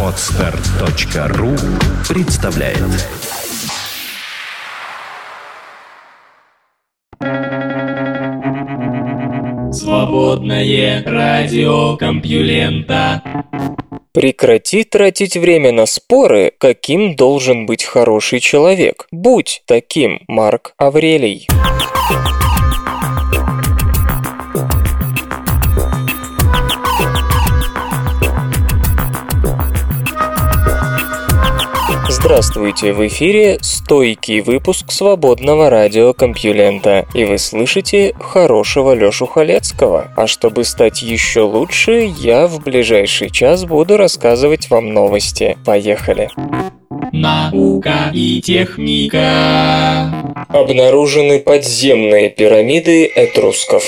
Отстар.ру представляет Свободное радио Компьюлента Прекрати тратить время на споры, каким должен быть хороший человек. Будь таким, Марк Аврелий. Здравствуйте, в эфире стойкий выпуск свободного радиокомпьюлента, и вы слышите хорошего Лёшу Халецкого. А чтобы стать еще лучше, я в ближайший час буду рассказывать вам новости. Поехали! Наука и техника. Обнаружены подземные пирамиды этрусков.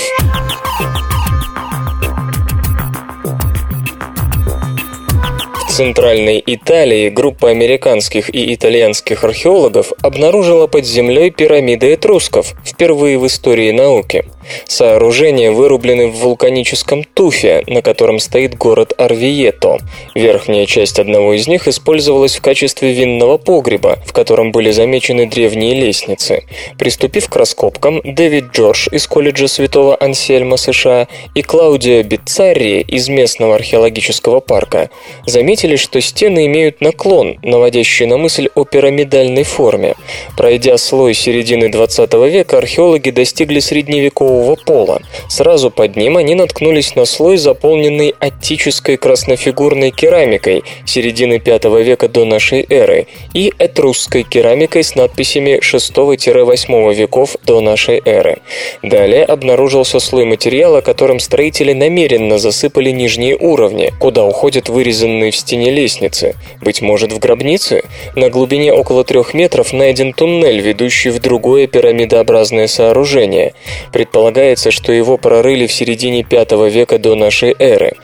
Центральной Италии группа американских и итальянских археологов обнаружила под землей пирамиды этрусков, впервые в истории науки. Сооружения вырублены в вулканическом туфе, на котором стоит город Арвието. Верхняя часть одного из них использовалась в качестве винного погреба, в котором были замечены древние лестницы. Приступив к раскопкам, Дэвид Джордж из колледжа Святого Ансельма США и Клаудио Бицарри из местного археологического парка заметили, что стены имеют наклон, наводящий на мысль о пирамидальной форме. Пройдя слой середины 20 века, археологи достигли средневекового пола. Сразу под ним они наткнулись на слой, заполненный аттической краснофигурной керамикой середины V века до нашей эры и этрусской керамикой с надписями 6-8 веков до нашей эры. Далее обнаружился слой материала, которым строители намеренно засыпали нижние уровни, куда уходят вырезанные в стене лестницы. Быть может, в гробнице? На глубине около трех метров найден туннель, ведущий в другое пирамидообразное сооружение. Предполагается, что его прорыли в середине V века до нашей эры.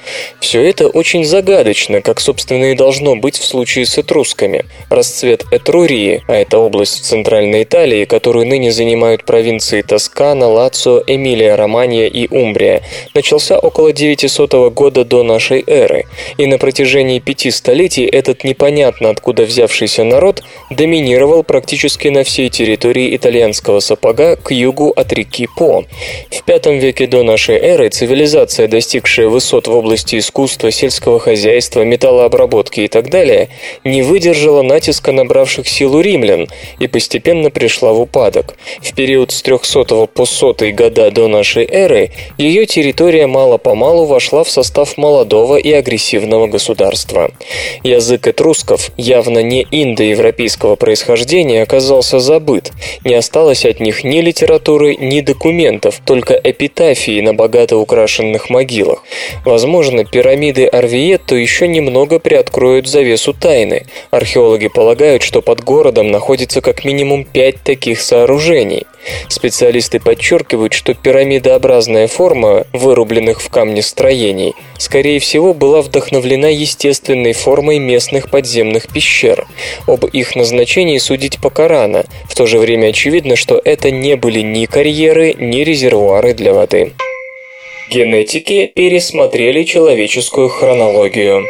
Все это очень загадочно, как, собственно, и должно быть в случае с этрусками. Расцвет Этрурии, а это область в Центральной Италии, которую ныне занимают провинции Тоскана, Лацио, Эмилия-Романья и Умбрия, начался около 900 года до нашей эры, и на протяжении пяти столетий этот непонятно откуда взявшийся народ доминировал практически на всей территории итальянского сапога к югу от реки По. В V веке до нашей эры цивилизация, достигшая высот в области искусства, сельского хозяйства, металлообработки и так далее, не выдержала натиска набравших силу римлян и постепенно пришла в упадок. В период с 300 по 100 года до нашей эры ее территория мало-помалу вошла в состав молодого и агрессивного государства. Язык этрусков, явно не индоевропейского происхождения, оказался забыт. Не осталось от них ни литературы, ни документов, только эпитафии на богато украшенных могилах. Возможно, пирамиды Арвиетто еще немного приоткроют завесу тайны. Археологи полагают, что под городом находится как минимум пять таких сооружений. Специалисты подчеркивают, что пирамидообразная форма вырубленных в камне строений, скорее всего, была вдохновлена естественной формой местных подземных пещер. Об их назначении судить пока рано. В то же время очевидно, что это не были ни карьеры, ни резервуары для воды. Генетики пересмотрели человеческую хронологию.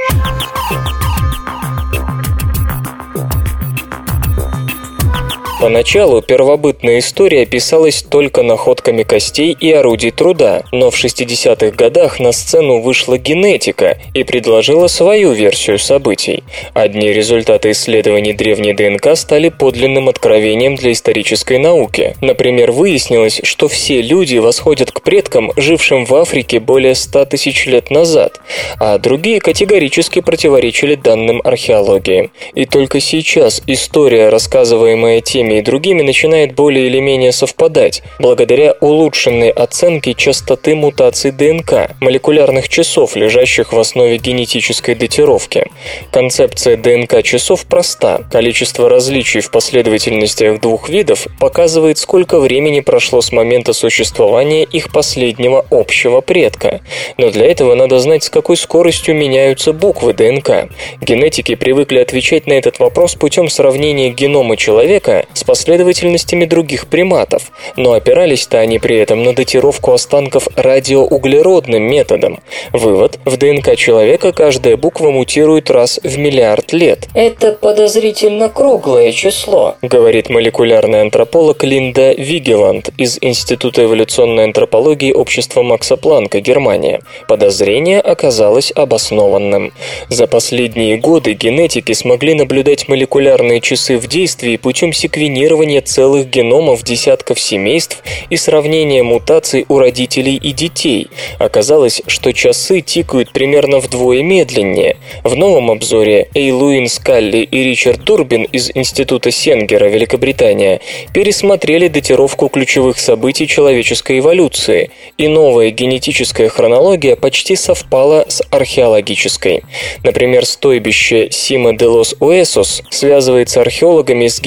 Поначалу первобытная история писалась только находками костей и орудий труда, но в 60-х годах на сцену вышла генетика и предложила свою версию событий. Одни результаты исследований древней ДНК стали подлинным откровением для исторической науки. Например, выяснилось, что все люди восходят к предкам, жившим в Африке более 100 тысяч лет назад, а другие категорически противоречили данным археологии. И только сейчас история, рассказываемая и другими начинает более или менее совпадать, благодаря улучшенной оценке частоты мутаций ДНК, молекулярных часов, лежащих в основе генетической датировки. Концепция ДНК-часов проста. Количество различий в последовательностях двух видов показывает, сколько времени прошло с момента существования их последнего общего предка. Но для этого надо знать, с какой скоростью меняются буквы ДНК. Генетики привыкли отвечать на этот вопрос путем сравнения генома человека с с последовательностями других приматов, но опирались-то они при этом на датировку останков радиоуглеродным методом. Вывод – в ДНК человека каждая буква мутирует раз в миллиард лет. Это подозрительно круглое число, говорит молекулярный антрополог Линда Вигеланд из Института эволюционной антропологии Общества Макса Планка, Германия. Подозрение оказалось обоснованным. За последние годы генетики смогли наблюдать молекулярные часы в действии путем секвенирования целых геномов десятков семейств и сравнения мутаций у родителей и детей. Оказалось, что часы тикают примерно вдвое медленнее. В новом обзоре Эйлуин Скалли и Ричард Турбин из Института Сенгера, Великобритания, пересмотрели датировку ключевых событий человеческой эволюции, и новая генетическая хронология почти совпала с археологической. Например, стойбище Сима де лос Уэсос связывается археологами с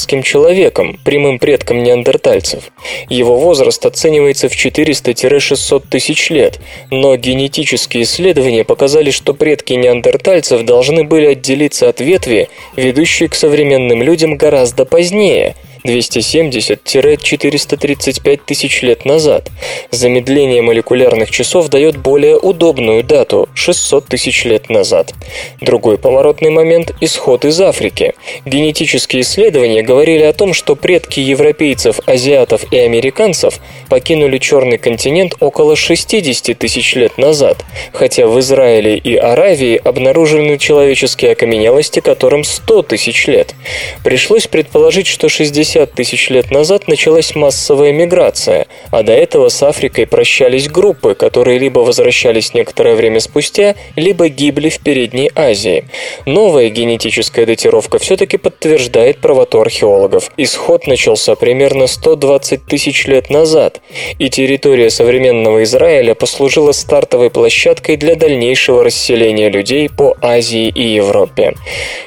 гейдельбергским человеком, прямым предком неандертальцев. Его возраст оценивается в 400-600 тысяч лет, но генетические исследования показали, что предки неандертальцев должны были отделиться от ветви, ведущей к современным людям гораздо позднее – 270-435 тысяч лет назад. Замедление молекулярных часов дает более удобную дату – 600 тысяч лет назад. Другой поворотный момент – исход из Африки. Генетические исследования говорили о том, что предки европейцев, азиатов и американцев покинули Черный континент около 60 тысяч лет назад, хотя в Израиле и Аравии обнаружены человеческие окаменелости, которым 100 тысяч лет. Пришлось предположить, что 60 50 тысяч лет назад началась массовая миграция, а до этого с Африкой прощались группы, которые либо возвращались некоторое время спустя, либо гибли в Передней Азии. Новая генетическая датировка все-таки подтверждает правоту археологов. Исход начался примерно 120 тысяч лет назад, и территория современного Израиля послужила стартовой площадкой для дальнейшего расселения людей по Азии и Европе.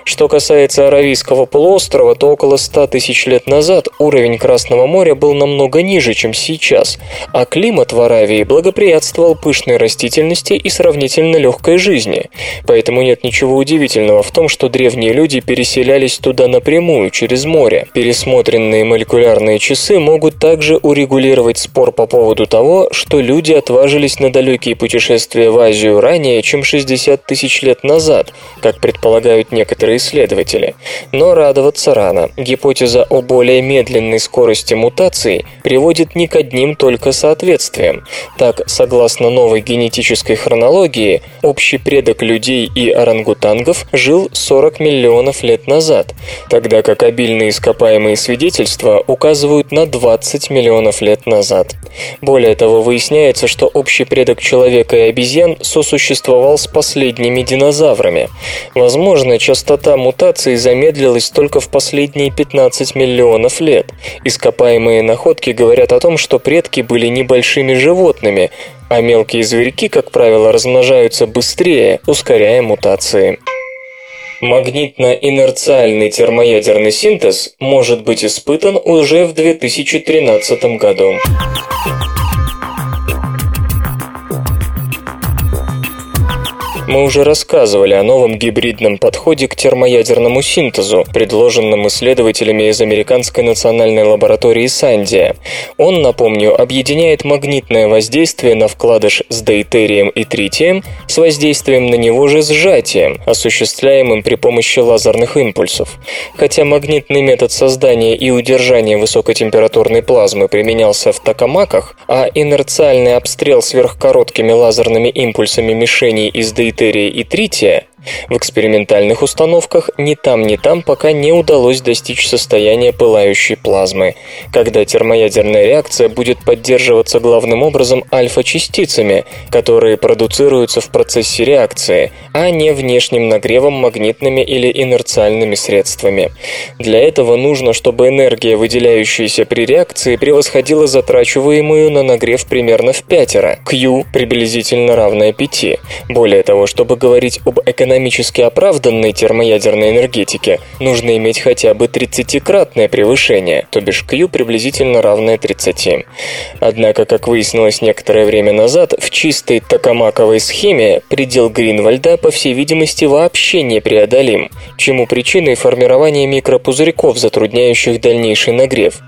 Что касается Аравийского полуострова, то около 100 тысяч лет назад уровень Красного моря был намного ниже, чем сейчас, а климат в Аравии благоприятствовал пышной растительности и сравнительно легкой жизни. Поэтому нет ничего удивительного в том, что древние люди переселялись туда напрямую, через море. Пересмотренные молекулярные часы могут также урегулировать спор по поводу того, что люди отважились на далекие путешествия в Азию ранее, чем 60 тысяч лет назад, как предполагают некоторые исследователи. Но радоваться рано. Гипотеза о более более медленной скорости мутаций приводит не к одним только соответствиям. Так, согласно новой генетической хронологии, общий предок людей и орангутангов жил 40 миллионов лет назад, тогда как обильные ископаемые свидетельства указывают на 20 миллионов лет назад. Более того, выясняется, что общий предок человека и обезьян сосуществовал с последними динозаврами. Возможно, частота мутаций замедлилась только в последние 15 миллионов лет. Ископаемые находки говорят о том, что предки были небольшими животными, а мелкие зверьки, как правило, размножаются быстрее, ускоряя мутации. Магнитно-инерциальный термоядерный синтез может быть испытан уже в 2013 году. Мы уже рассказывали о новом гибридном подходе к термоядерному синтезу, предложенном исследователями из Американской национальной лаборатории Сандия. Он, напомню, объединяет магнитное воздействие на вкладыш с дейтерием и тритием с воздействием на него же сжатием, осуществляемым при помощи лазерных импульсов. Хотя магнитный метод создания и удержания высокотемпературной плазмы применялся в токамаках, а инерциальный обстрел сверхкороткими лазерными импульсами мишеней из дейтерия дейтерия и трития в экспериментальных установках ни там, ни там пока не удалось достичь состояния пылающей плазмы, когда термоядерная реакция будет поддерживаться главным образом альфа-частицами, которые продуцируются в процессе реакции, а не внешним нагревом магнитными или инерциальными средствами. Для этого нужно, чтобы энергия, выделяющаяся при реакции, превосходила затрачиваемую на нагрев примерно в пятеро, Q приблизительно равное 5. Более того, чтобы говорить об экономическом экономически оправданной термоядерной энергетике нужно иметь хотя бы 30-кратное превышение, то бишь Q приблизительно равное 30. Однако, как выяснилось некоторое время назад, в чистой токамаковой схеме предел Гринвальда, по всей видимости, вообще непреодолим, чему причиной формирование микропузырьков, затрудняющих дальнейший нагрев.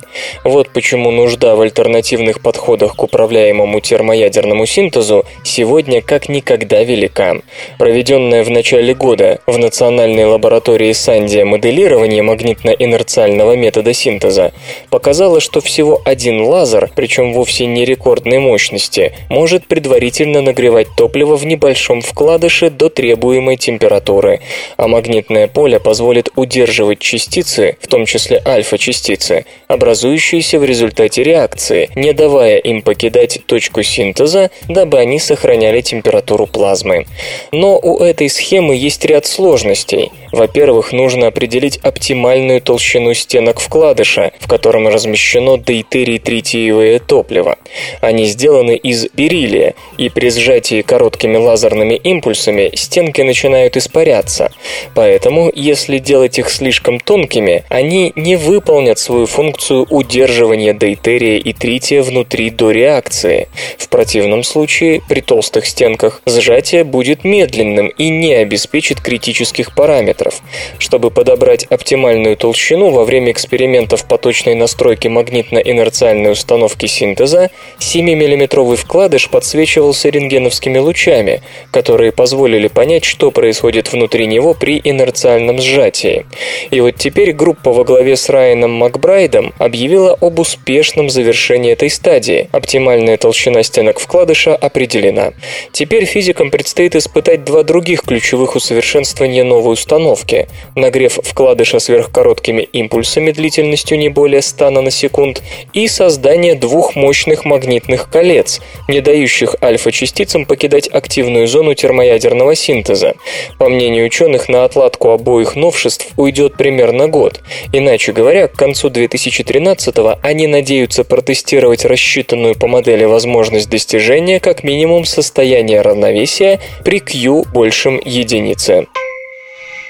Вот почему нужда в альтернативных подходах к управляемому термоядерному синтезу сегодня как никогда велика. Проведенное в начале года в Национальной лаборатории Сандия моделирование магнитно-инерциального метода синтеза показало, что всего один лазер, причем вовсе не рекордной мощности, может предварительно нагревать топливо в небольшом вкладыше до требуемой температуры, а магнитное поле позволит удерживать частицы, в том числе альфа-частицы, образующиеся в результате реакции, не давая им покидать точку синтеза, дабы они сохраняли температуру плазмы. Но у этой схемы есть ряд сложностей. Во-первых, нужно определить оптимальную толщину стенок вкладыша, в котором размещено дейтерий-тритиевое топливо. Они сделаны из бериллия, и при сжатии короткими лазерными импульсами стенки начинают испаряться. Поэтому, если делать их слишком тонкими, они не выполнят свою функцию удерживания дейтерия и трития внутри до реакции. В противном случае, при толстых стенках, сжатие будет медленным и не обеспечит критических параметров. Чтобы подобрать оптимальную толщину во время экспериментов по точной настройке магнитно-инерциальной установки синтеза, 7-миллиметровый вкладыш подсвечивался рентгеновскими лучами, которые позволили понять, что происходит внутри него при инерциальном сжатии. И вот теперь группа во главе с Райаном Макбрайдом объявила об успешном завершении этой стадии. Оптимальная толщина стенок вкладыша определена. Теперь физикам предстоит испытать два других ключевых усовершенствования новой установки. Нагрев вкладыша сверхкороткими импульсами длительностью не более 100 наносекунд и создание двух мощных магнитных колец, не дающих альфа-частицам покидать активную зону термоядерного синтеза. По мнению ученых, на отладку обоих новшеств уйдет примерно год. Иначе говоря, к концу 2013-го они надеются протестировать рассчитанную по модели возможность достижения как минимум состояния равновесия при Q большем единицы.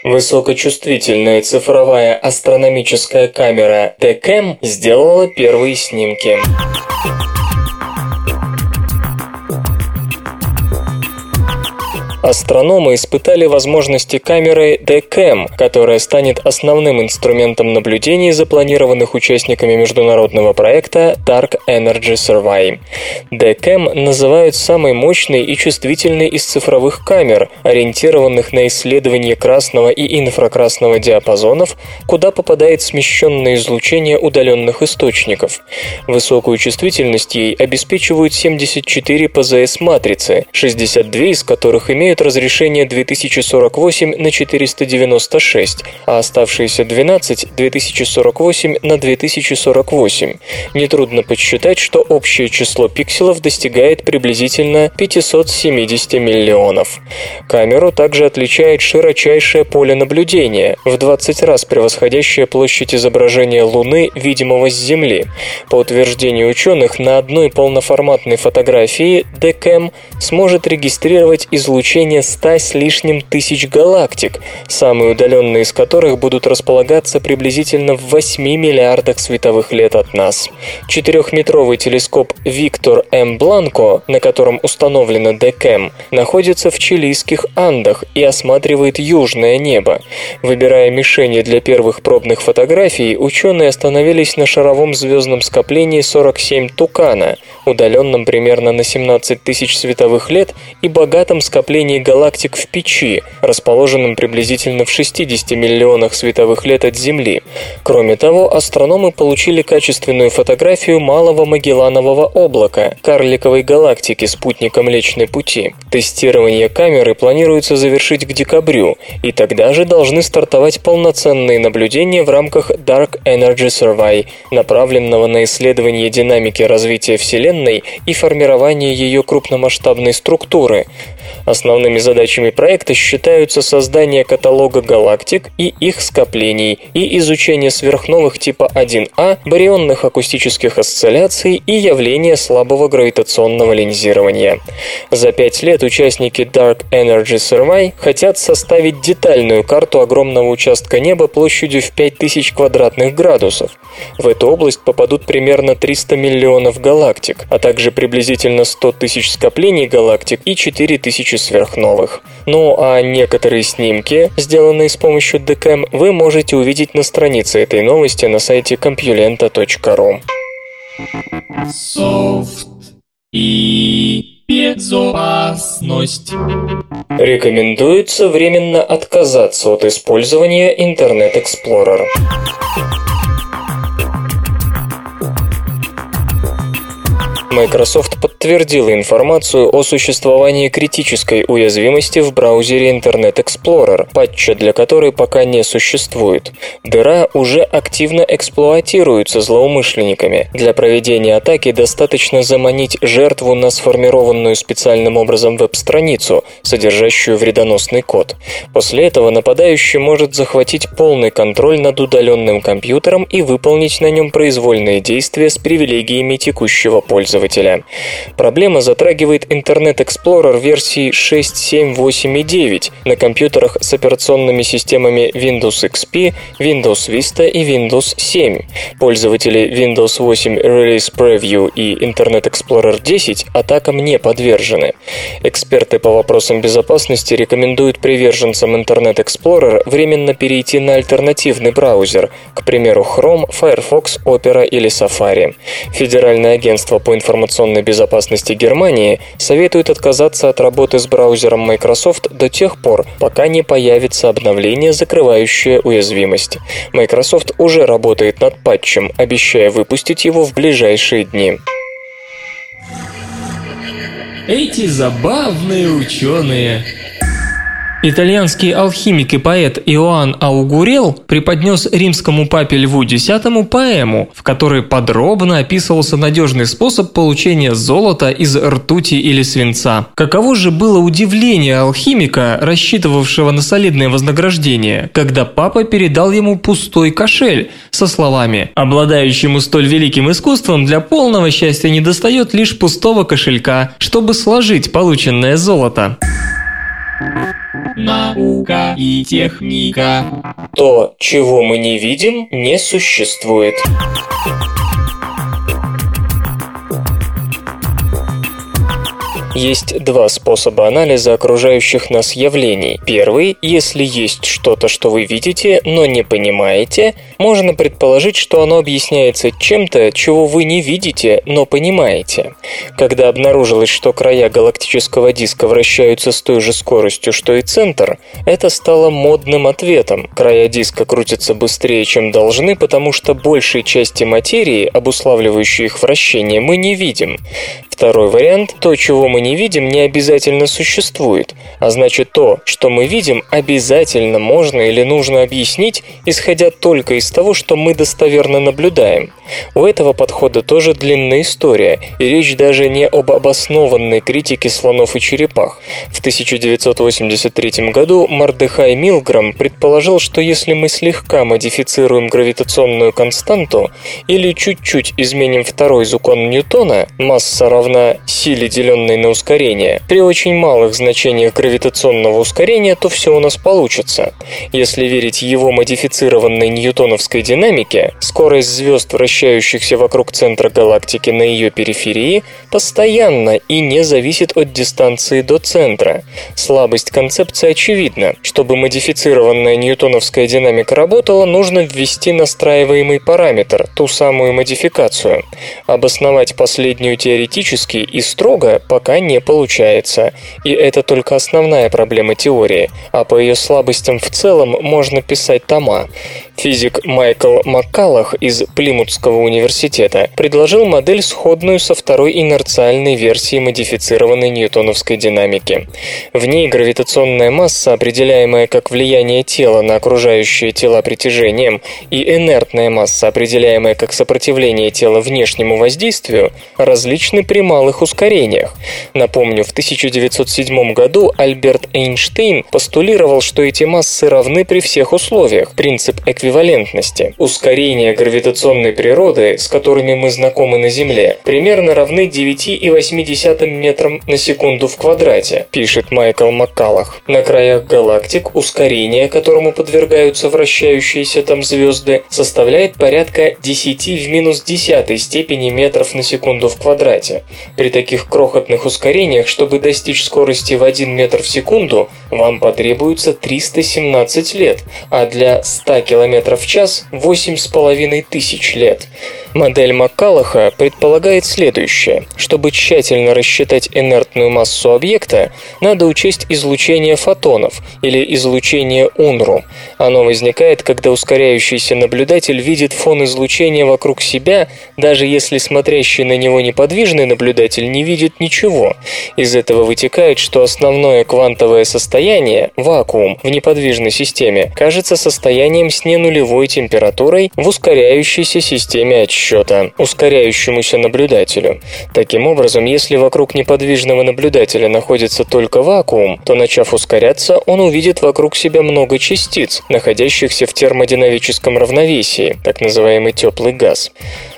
Высокочувствительная цифровая астрономическая камера TCAM сделала первые снимки. Астрономы испытали возможности камеры DCAM, которая станет основным инструментом наблюдений, запланированных участниками международного проекта Dark Energy Survey. DCAM называют самой мощной и чувствительной из цифровых камер, ориентированных на исследование красного и инфракрасного диапазонов, куда попадает смещенное излучение удаленных источников. Высокую чувствительность ей обеспечивают 74 ПЗС-матрицы, 62 из которых имеют имеют разрешение 2048 на 496, а оставшиеся 12 – 2048 на 2048. Нетрудно подсчитать, что общее число пикселов достигает приблизительно 570 миллионов. Камеру также отличает широчайшее поле наблюдения, в 20 раз превосходящее площадь изображения Луны, видимого с Земли. По утверждению ученых, на одной полноформатной фотографии DCAM сможет регистрировать излучение изучение ста с лишним тысяч галактик, самые удаленные из которых будут располагаться приблизительно в 8 миллиардах световых лет от нас. Четырехметровый телескоп Виктор М. Бланко, на котором установлена ДКМ, находится в чилийских Андах и осматривает южное небо. Выбирая мишени для первых пробных фотографий, ученые остановились на шаровом звездном скоплении 47 Тукана, удаленном примерно на 17 тысяч световых лет и богатом скоплении скоплении галактик в Печи, расположенном приблизительно в 60 миллионах световых лет от Земли. Кроме того, астрономы получили качественную фотографию малого Магелланового облака, карликовой галактики спутника Млечной Пути. Тестирование камеры планируется завершить к декабрю, и тогда же должны стартовать полноценные наблюдения в рамках Dark Energy Survey, направленного на исследование динамики развития Вселенной и формирование ее крупномасштабной структуры. Основными задачами проекта считаются создание каталога галактик и их скоплений и изучение сверхновых типа 1А, барионных акустических осцилляций и явления слабого гравитационного линзирования. За пять лет участники Dark Energy Survey хотят составить детальную карту огромного участка неба площадью в 5000 квадратных градусов. В эту область попадут примерно 300 миллионов галактик, а также приблизительно 100 тысяч скоплений галактик и 4000 сверхновых. Ну а некоторые снимки, сделанные с помощью DCAM, вы можете увидеть на странице этой новости на сайте compulenta.ru. Софт и безопасность. Рекомендуется временно отказаться от использования Internet Explorer. Microsoft подтвердила информацию о существовании критической уязвимости в браузере Internet Explorer, патча для которой пока не существует. Дыра уже активно эксплуатируется злоумышленниками. Для проведения атаки достаточно заманить жертву на сформированную специальным образом веб-страницу, содержащую вредоносный код. После этого нападающий может захватить полный контроль над удаленным компьютером и выполнить на нем произвольные действия с привилегиями текущего пользователя пользователя. Проблема затрагивает Internet Explorer версии 6, 7, 8 и 9 на компьютерах с операционными системами Windows XP, Windows Vista и Windows 7. Пользователи Windows 8 Release Preview и Internet Explorer 10 атакам не подвержены. Эксперты по вопросам безопасности рекомендуют приверженцам Internet Explorer временно перейти на альтернативный браузер, к примеру Chrome, Firefox, Opera или Safari. Федеральное агентство по информационным информационной безопасности Германии советует отказаться от работы с браузером Microsoft до тех пор, пока не появится обновление, закрывающее уязвимость. Microsoft уже работает над патчем, обещая выпустить его в ближайшие дни. Эти забавные ученые Итальянский алхимик и поэт Иоанн Аугурел преподнес римскому папе Льву X поэму, в которой подробно описывался надежный способ получения золота из ртути или свинца. Каково же было удивление алхимика, рассчитывавшего на солидное вознаграждение, когда папа передал ему пустой кошель со словами «Обладающему столь великим искусством для полного счастья недостает лишь пустого кошелька, чтобы сложить полученное золото». Наука и техника. То, чего мы не видим, не существует. Есть два способа анализа окружающих нас явлений. Первый – если есть что-то, что вы видите, но не понимаете, можно предположить, что оно объясняется чем-то, чего вы не видите, но понимаете. Когда обнаружилось, что края галактического диска вращаются с той же скоростью, что и центр, это стало модным ответом. Края диска крутятся быстрее, чем должны, потому что большей части материи, обуславливающей их вращение, мы не видим. Второй вариант – то, чего мы не видим, не обязательно существует, а значит то, что мы видим, обязательно можно или нужно объяснить, исходя только из того, что мы достоверно наблюдаем. У этого подхода тоже длинная история, и речь даже не об обоснованной критике слонов и черепах. В 1983 году Мардехай Милграм предположил, что если мы слегка модифицируем гравитационную константу или чуть-чуть изменим второй закон Ньютона, масса равна силе, деленной на ускорение. При очень малых значениях гравитационного ускорения, то все у нас получится. Если верить его модифицированной ньютоновской динамике, скорость звезд, вращающихся вокруг центра галактики на ее периферии, постоянна и не зависит от дистанции до центра. Слабость концепции очевидна. Чтобы модифицированная ньютоновская динамика работала, нужно ввести настраиваемый параметр, ту самую модификацию. Обосновать последнюю теоретически и строго пока не получается, и это только основная проблема теории, а по ее слабостям в целом можно писать тома. Физик Майкл Маккалах из Плимутского университета предложил модель, сходную со второй инерциальной версией модифицированной ньютоновской динамики. В ней гравитационная масса, определяемая как влияние тела на окружающие тела притяжением, и инертная масса, определяемая как сопротивление тела внешнему воздействию, различны при малых ускорениях. Напомню, в 1907 году Альберт Эйнштейн постулировал, что эти массы равны при всех условиях, принцип эквивалентности. Ускорения гравитационной природы, с которыми мы знакомы на Земле, примерно равны 9,8 метрам на секунду в квадрате, пишет Майкл Маккалах. На краях галактик ускорение, которому подвергаются вращающиеся там звезды, составляет порядка 10 в минус 10 степени метров на секунду в квадрате. При таких крохотных ускорениях, чтобы достичь скорости в 1 метр в секунду, вам потребуется 317 лет, а для 100 км в час – 8,5 тысяч лет. Модель Маккалаха предполагает следующее. Чтобы тщательно рассчитать инертную массу объекта, надо учесть излучение фотонов или излучение УНРУ. Оно возникает, когда ускоряющийся наблюдатель видит фон излучения вокруг себя, даже если смотрящий на него неподвижный наблюдатель не видит ничего. Из этого вытекает, что основное квантовое состояние, вакуум, в неподвижной системе, кажется состоянием с ненулевой температурой в ускоряющейся системе отсчета счета ускоряющемуся наблюдателю. Таким образом, если вокруг неподвижного наблюдателя находится только вакуум, то начав ускоряться, он увидит вокруг себя много частиц, находящихся в термодинамическом равновесии, так называемый теплый газ.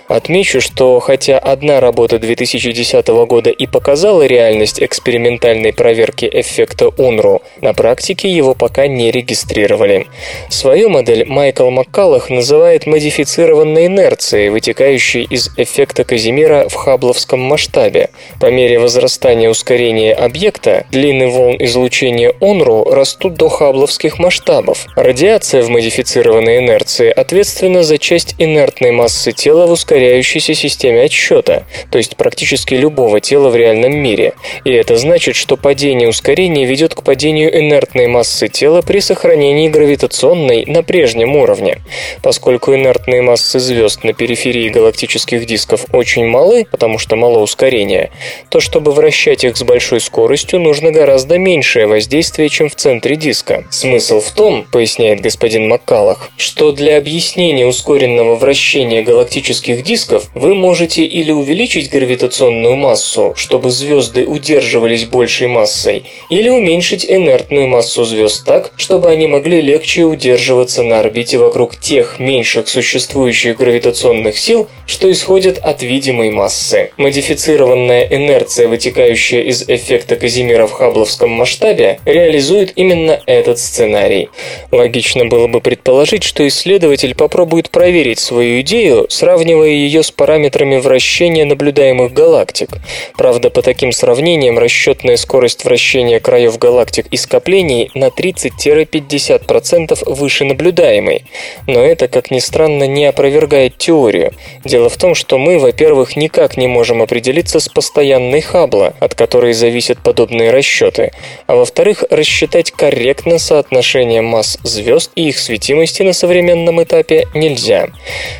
Отмечу, что хотя одна работа 2010 года и показала реальность экспериментальной проверки эффекта УНРУ, на практике его пока не регистрировали. Свою модель Майкл Маккалах называет модифицированной инерцией, вытекающей из эффекта Казимира в хабловском масштабе. По мере возрастания ускорения объекта, длины волн излучения УНРУ растут до хабловских масштабов. Радиация в модифицированной инерции ответственна за часть инертной массы тела в ускорении ускоряющейся системе отсчета, то есть практически любого тела в реальном мире. И это значит, что падение ускорения ведет к падению инертной массы тела при сохранении гравитационной на прежнем уровне. Поскольку инертные массы звезд на периферии галактических дисков очень малы, потому что мало ускорения, то чтобы вращать их с большой скоростью, нужно гораздо меньшее воздействие, чем в центре диска. Смысл в том, поясняет господин Маккалах, что для объяснения ускоренного вращения галактических дисков вы можете или увеличить гравитационную массу, чтобы звезды удерживались большей массой, или уменьшить инертную массу звезд так, чтобы они могли легче удерживаться на орбите вокруг тех меньших существующих гравитационных сил, что исходят от видимой массы. Модифицированная инерция, вытекающая из эффекта Казимира в хабловском масштабе, реализует именно этот сценарий. Логично было бы предположить, что исследователь попробует проверить свою идею, сравнивая ее с параметрами вращения наблюдаемых галактик. Правда, по таким сравнениям расчетная скорость вращения краев галактик и скоплений на 30-50% выше наблюдаемой. Но это, как ни странно, не опровергает теорию. Дело в том, что мы, во-первых, никак не можем определиться с постоянной Хаббла, от которой зависят подобные расчеты, а во-вторых, рассчитать корректно соотношение масс звезд и их светимости на современном этапе нельзя.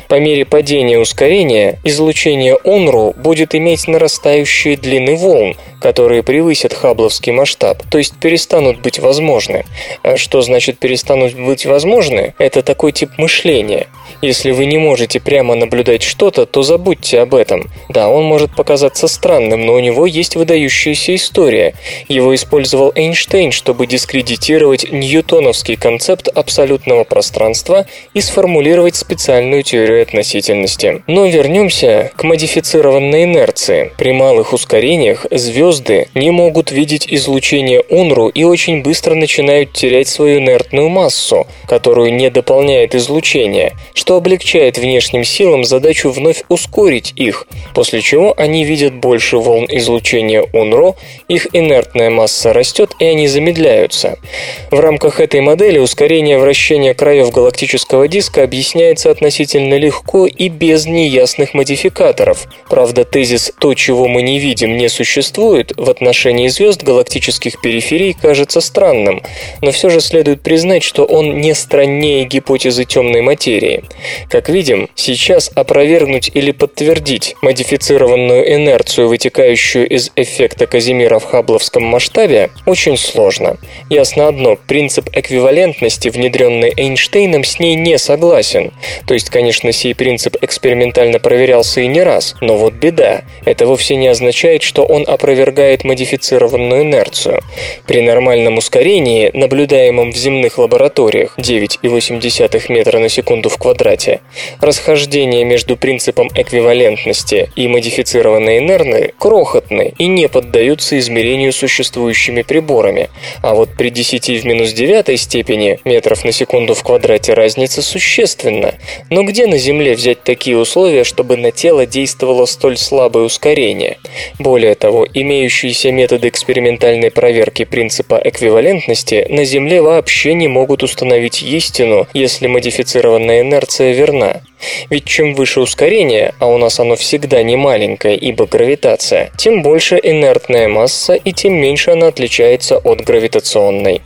По мере падения ускорения ускорения, излучение ОНРУ будет иметь нарастающие длины волн, которые превысят хабловский масштаб, то есть перестанут быть возможны. А что значит перестанут быть возможны? Это такой тип мышления. Если вы не можете прямо наблюдать что-то, то забудьте об этом. Да, он может показаться странным, но у него есть выдающаяся история. Его использовал Эйнштейн, чтобы дискредитировать ньютоновский концепт абсолютного пространства и сформулировать специальную теорию относительности. Но вернемся к модифицированной инерции. При малых ускорениях звезды не могут видеть излучение УНРУ и очень быстро начинают терять свою инертную массу, которую не дополняет излучение, что облегчает внешним силам задачу вновь ускорить их, после чего они видят больше волн излучения УНРО, их инертная масса растет и они замедляются. В рамках этой модели ускорение вращения краев галактического диска объясняется относительно легко и без неясных модификаторов. Правда, тезис «то, чего мы не видим, не существует» в отношении звезд галактических периферий кажется странным, но все же следует признать, что он не страннее гипотезы темной материи. Как видим, сейчас опровергнуть или подтвердить модифицированную инерцию, вытекающую из эффекта Казимира в хабловском масштабе, очень сложно. Ясно одно, принцип эквивалентности, внедренный Эйнштейном, с ней не согласен. То есть, конечно, сей принцип экспериментально проверялся и не раз, но вот беда. Это вовсе не означает, что он опровергает модифицированную инерцию. При нормальном ускорении, наблюдаемом в земных лабораториях 9,8 метра на секунду в квадрате, расхождение между принципом эквивалентности и модифицированной инерции крохотны и не поддаются измерению существующими приборами. А вот при 10 в минус 9 степени метров на секунду в квадрате разница существенна. Но где на Земле взять такие условия, чтобы на тело действовало столь слабое ускорение? Более того, имеющиеся методы экспериментальной проверки принципа эквивалентности на Земле вообще не могут установить истину, если модифицированная инерция верна. Ведь чем выше ускорение, а у нас оно всегда не маленькое, ибо гравитация, тем больше инертная масса и тем меньше она отличается от гравитационной.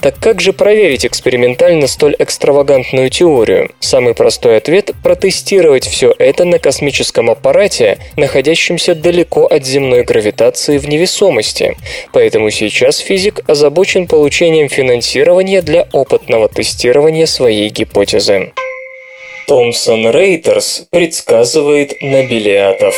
Так как же проверить экспериментально столь экстравагантную теорию? Самый простой ответ – протестировать все это на космическом аппарате, находящемся далеко от земной гравитации в невесомости. Поэтому сейчас физик озабочен получением финансирования для опытного тестирования своей гипотезы. Томпсон Рейтерс предсказывает нобелиатов.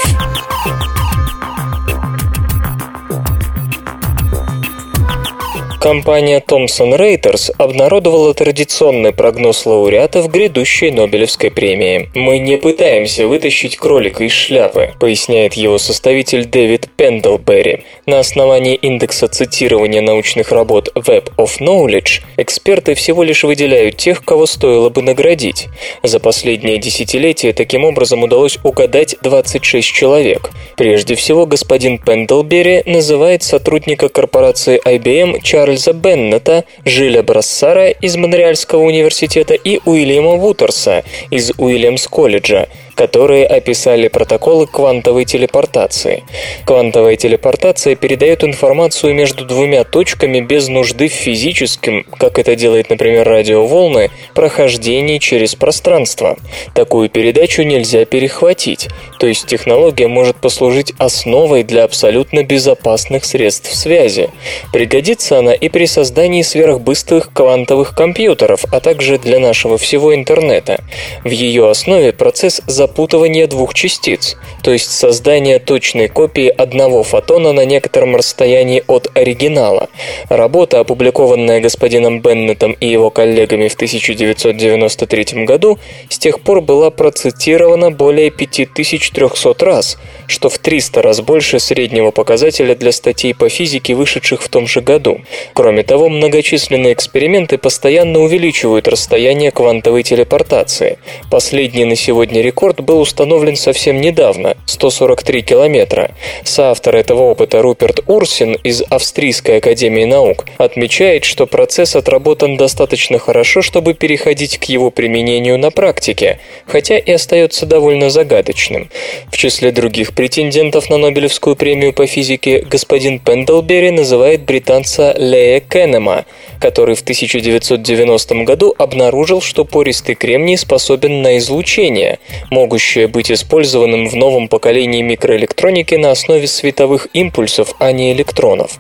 Компания Thomson Reuters обнародовала традиционный прогноз лауреатов грядущей Нобелевской премии. «Мы не пытаемся вытащить кролика из шляпы», поясняет его составитель Дэвид Пендлберри. На основании индекса цитирования научных работ Web of Knowledge эксперты всего лишь выделяют тех, кого стоило бы наградить. За последнее десятилетие таким образом удалось угадать 26 человек. Прежде всего, господин Пендлберри называет сотрудника корпорации IBM Чарльза Чарльза Беннета, Жиля Брассара из Монреальского университета и Уильяма Вутерса из Уильямс-колледжа, которые описали протоколы квантовой телепортации. Квантовая телепортация передает информацию между двумя точками без нужды в физическом, как это делает, например, радиоволны, прохождении через пространство. Такую передачу нельзя перехватить, то есть технология может послужить основой для абсолютно безопасных средств связи. Пригодится она и при создании сверхбыстрых квантовых компьютеров, а также для нашего всего интернета. В ее основе процесс запутывания двух частиц, то есть создание точной копии одного фотона на некотором расстоянии от оригинала. Работа, опубликованная господином Беннетом и его коллегами в 1993 году, с тех пор была процитирована более 5300 раз, что в 300 раз больше среднего показателя для статей по физике, вышедших в том же году. Кроме того, многочисленные эксперименты постоянно увеличивают расстояние квантовой телепортации. Последний на сегодня рекорд был установлен совсем недавно – 143 километра. Соавтор этого опыта Руперт Урсин из Австрийской академии наук отмечает, что процесс отработан достаточно хорошо, чтобы переходить к его применению на практике, хотя и остается довольно загадочным. В числе других претендентов на Нобелевскую премию по физике господин Пендлбери называет британца Ле Рэя Кеннема, который в 1990 году обнаружил, что пористый кремний способен на излучение, могущее быть использованным в новом поколении микроэлектроники на основе световых импульсов, а не электронов.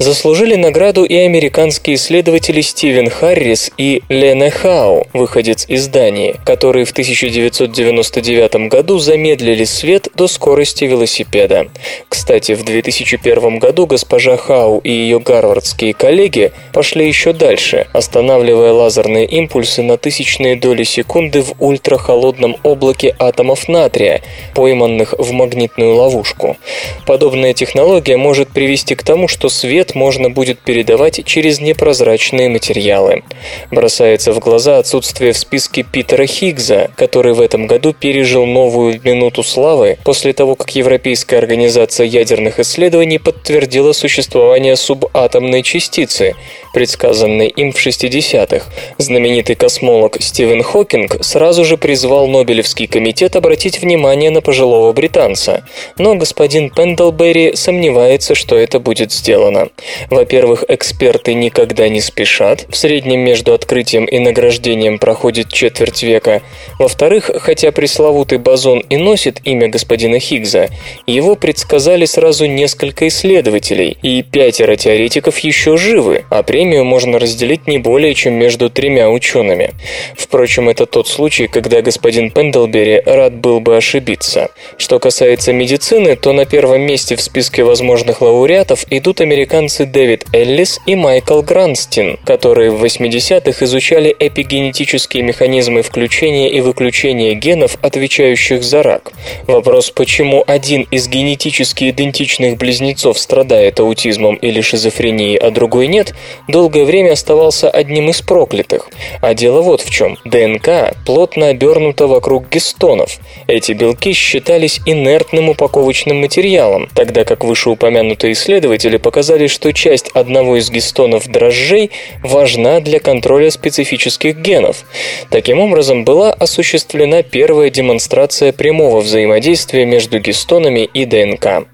Заслужили награду и американские исследователи Стивен Харрис и Лене Хау, выходец из Дании, которые в 1999 году замедлили свет до скорости велосипеда. Кстати, в 2001 году госпожа Хау и ее гарвардские коллеги пошли еще дальше, останавливая лазерные импульсы на тысячные доли секунды в ультрахолодном облаке атомов натрия, пойманных в магнитную ловушку. Подобная технология может привести к тому, что свет свет можно будет передавать через непрозрачные материалы. Бросается в глаза отсутствие в списке Питера Хиггза, который в этом году пережил новую минуту славы после того, как Европейская организация ядерных исследований подтвердила существование субатомной частицы, предсказанной им в 60-х. Знаменитый космолог Стивен Хокинг сразу же призвал Нобелевский комитет обратить внимание на пожилого британца, но господин Пендлберри сомневается, что это будет сделано. Во-первых, эксперты никогда не спешат, в среднем между открытием и награждением проходит четверть века. Во-вторых, хотя пресловутый бозон и носит имя господина Хиггза, его предсказали сразу несколько исследователей, и пятеро теоретиков еще живы, а премию можно разделить не более чем между тремя учеными. Впрочем, это тот случай, когда господин Пендлбери рад был бы ошибиться. Что касается медицины, то на первом месте в списке возможных лауреатов идут американцы Дэвид Эллис и Майкл Гранстин, которые в 80-х изучали эпигенетические механизмы включения и выключения генов, отвечающих за рак. Вопрос, почему один из генетически идентичных близнецов страдает аутизмом или шизофренией, а другой нет, долгое время оставался одним из проклятых. А дело вот в чем. ДНК плотно обернута вокруг гистонов. Эти белки считались инертным упаковочным материалом, тогда как вышеупомянутые исследователи показали, что часть одного из гистонов дрожжей важна для контроля специфических генов. Таким образом, была осуществлена первая демонстрация прямого взаимодействия между гистонами и ДНК.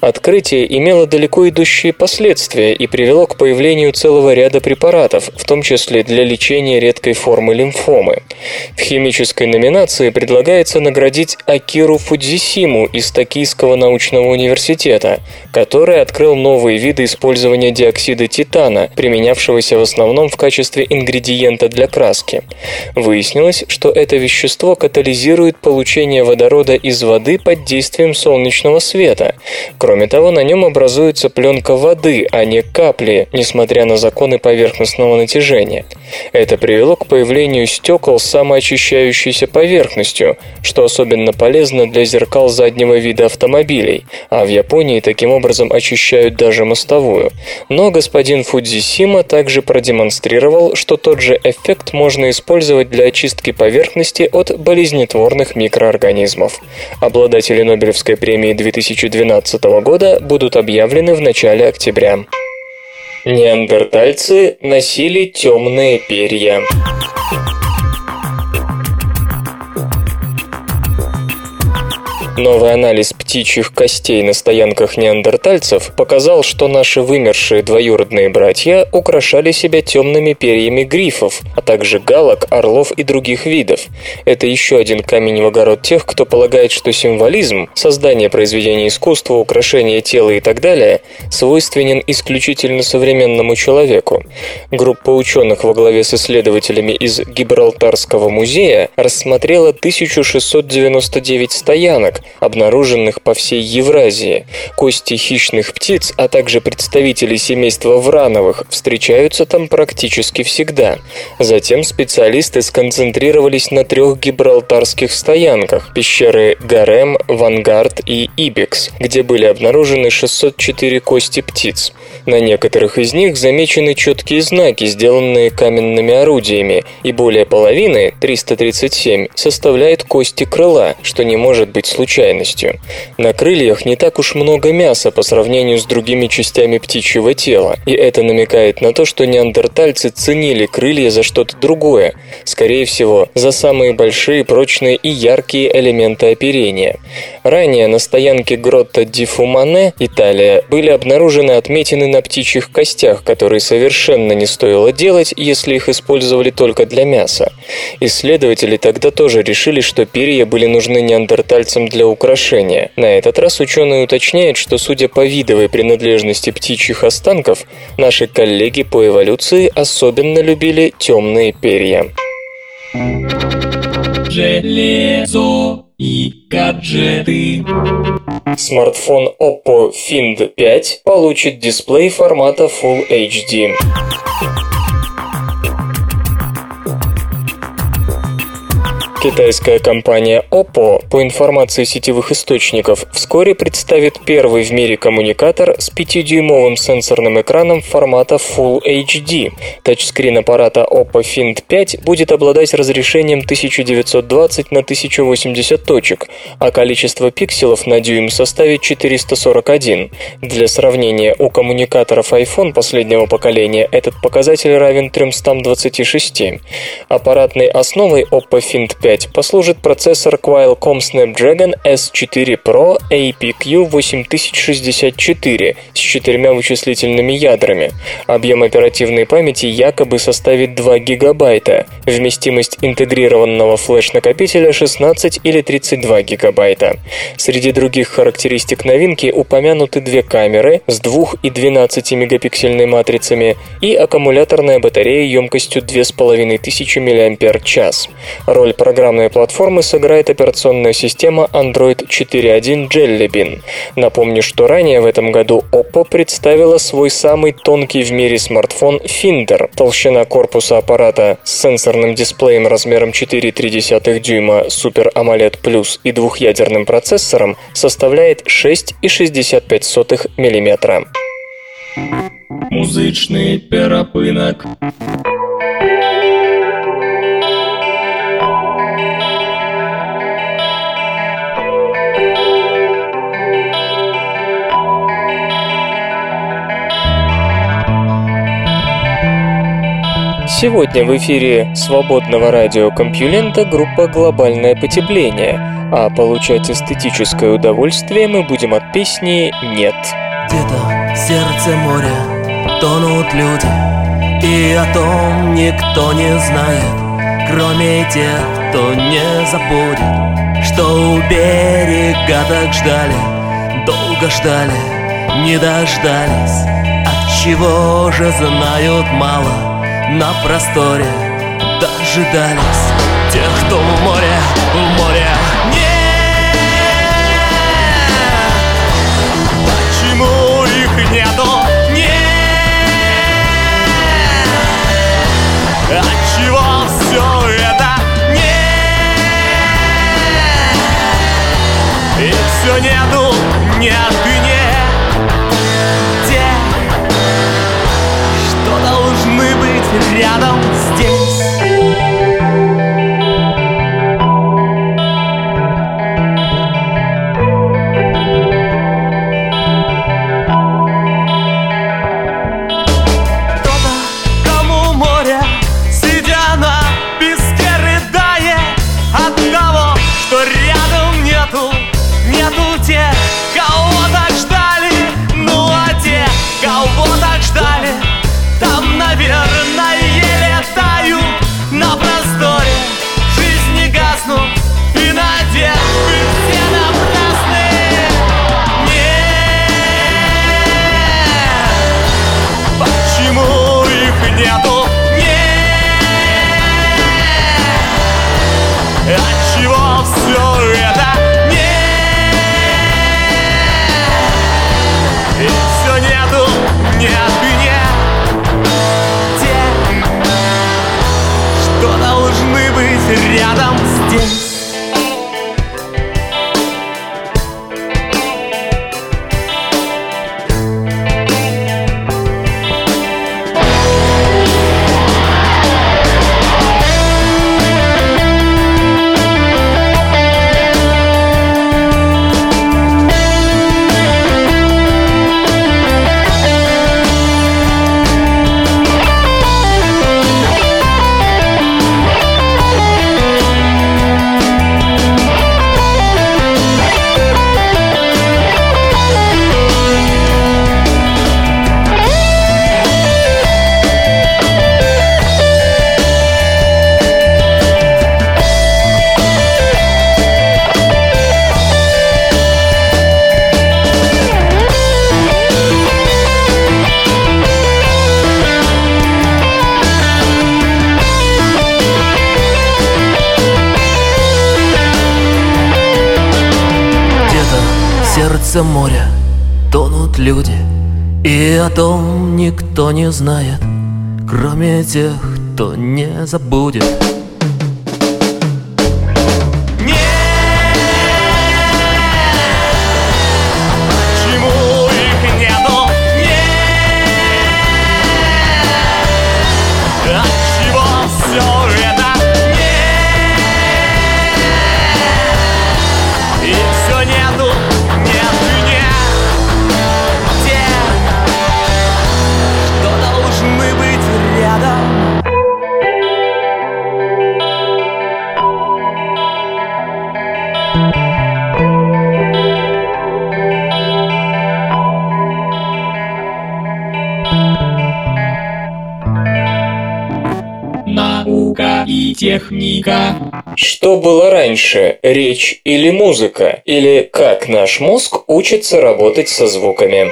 Открытие имело далеко идущие последствия и привело к появлению целого ряда препаратов, в том числе для лечения редкой формы лимфомы. В химической номинации предлагается наградить Акиру Фудзисиму из Токийского научного университета, который открыл новые виды использования диоксида титана, применявшегося в основном в качестве ингредиента для краски. Выяснилось, что это вещество катализирует получение водорода из воды под действием солнечного света. Кроме того, на нем образуется пленка воды, а не капли, несмотря на законы поверхностного натяжения. Это привело к появлению стекол с самоочищающейся поверхностью, что особенно полезно для зеркал заднего вида автомобилей, а в Японии таким образом очищают даже мостовую. Но господин Фудзисима также продемонстрировал, что тот же эффект можно использовать для очистки поверхности от болезнетворных микроорганизмов. Обладатели Нобелевской премии 2012 года будут объявлены в начале октября. Неандертальцы носили темные перья. Новый анализ птичьих костей на стоянках неандертальцев показал, что наши вымершие двоюродные братья украшали себя темными перьями грифов, а также галок, орлов и других видов. Это еще один камень в огород тех, кто полагает, что символизм, создание произведения искусства, украшение тела и так далее, свойственен исключительно современному человеку. Группа ученых во главе с исследователями из Гибралтарского музея рассмотрела 1699 стоянок, обнаруженных по всей Евразии. Кости хищных птиц, а также представителей семейства Врановых встречаются там практически всегда. Затем специалисты сконцентрировались на трех гибралтарских стоянках – пещеры Гарем, Вангард и Ибекс, где были обнаружены 604 кости птиц. На некоторых из них замечены четкие знаки, сделанные каменными орудиями, и более половины, 337, составляет кости крыла, что не может быть случайностью. На крыльях не так уж много мяса по сравнению с другими частями птичьего тела, и это намекает на то, что неандертальцы ценили крылья за что-то другое, скорее всего, за самые большие, прочные и яркие элементы оперения. Ранее на стоянке Гротта ди Фумане, Италия, были обнаружены отметины на птичьих костях, которые совершенно не стоило делать, если их использовали только для мяса. Исследователи тогда тоже решили, что перья были нужны неандертальцам для украшения. На этот раз ученые уточняют, что судя по видовой принадлежности птичьих останков, наши коллеги по эволюции особенно любили темные перья. Железо и гаджеты. Смартфон Oppo Find 5 получит дисплей формата Full HD. Китайская компания Oppo, по информации сетевых источников, вскоре представит первый в мире коммуникатор с 5-дюймовым сенсорным экраном формата Full HD. Тачскрин аппарата Oppo Find 5 будет обладать разрешением 1920 на 1080 точек, а количество пикселов на дюйм составит 441. Для сравнения, у коммуникаторов iPhone последнего поколения этот показатель равен 326. Аппаратной основой Oppo Find 5 5 послужит процессор Qualcomm Snapdragon S4 Pro APQ 8064 с четырьмя вычислительными ядрами. Объем оперативной памяти якобы составит 2 гигабайта. Вместимость интегрированного флеш-накопителя 16 или 32 гигабайта. Среди других характеристик новинки упомянуты две камеры с 2 и 12 мегапиксельной матрицами и аккумуляторная батарея емкостью 2500 мАч. Роль программы программной платформы сыграет операционная система Android 4.1 Jelly Bean. Напомню, что ранее в этом году Oppo представила свой самый тонкий в мире смартфон Finder. Толщина корпуса аппарата с сенсорным дисплеем размером 4,3 дюйма Super AMOLED Plus и двухъядерным процессором составляет 6,65 мм. Музычный перапынок. Сегодня в эфире свободного радиокомпьюлента группа «Глобальное потепление», а получать эстетическое удовольствие мы будем от песни «Нет». Где-то в сердце моря тонут люди, и о том никто не знает, кроме тех, кто не забудет, что у берега так ждали, долго ждали, не дождались, от чего же знают мало на просторе Дожидались тех, кто в море, в море. Нет! Почему их нету? Нет! Отчего все это? Нет! И все нету, нет и нет тех, кто не забудет техника. Что было раньше, речь или музыка? Или как наш мозг учится работать со звуками?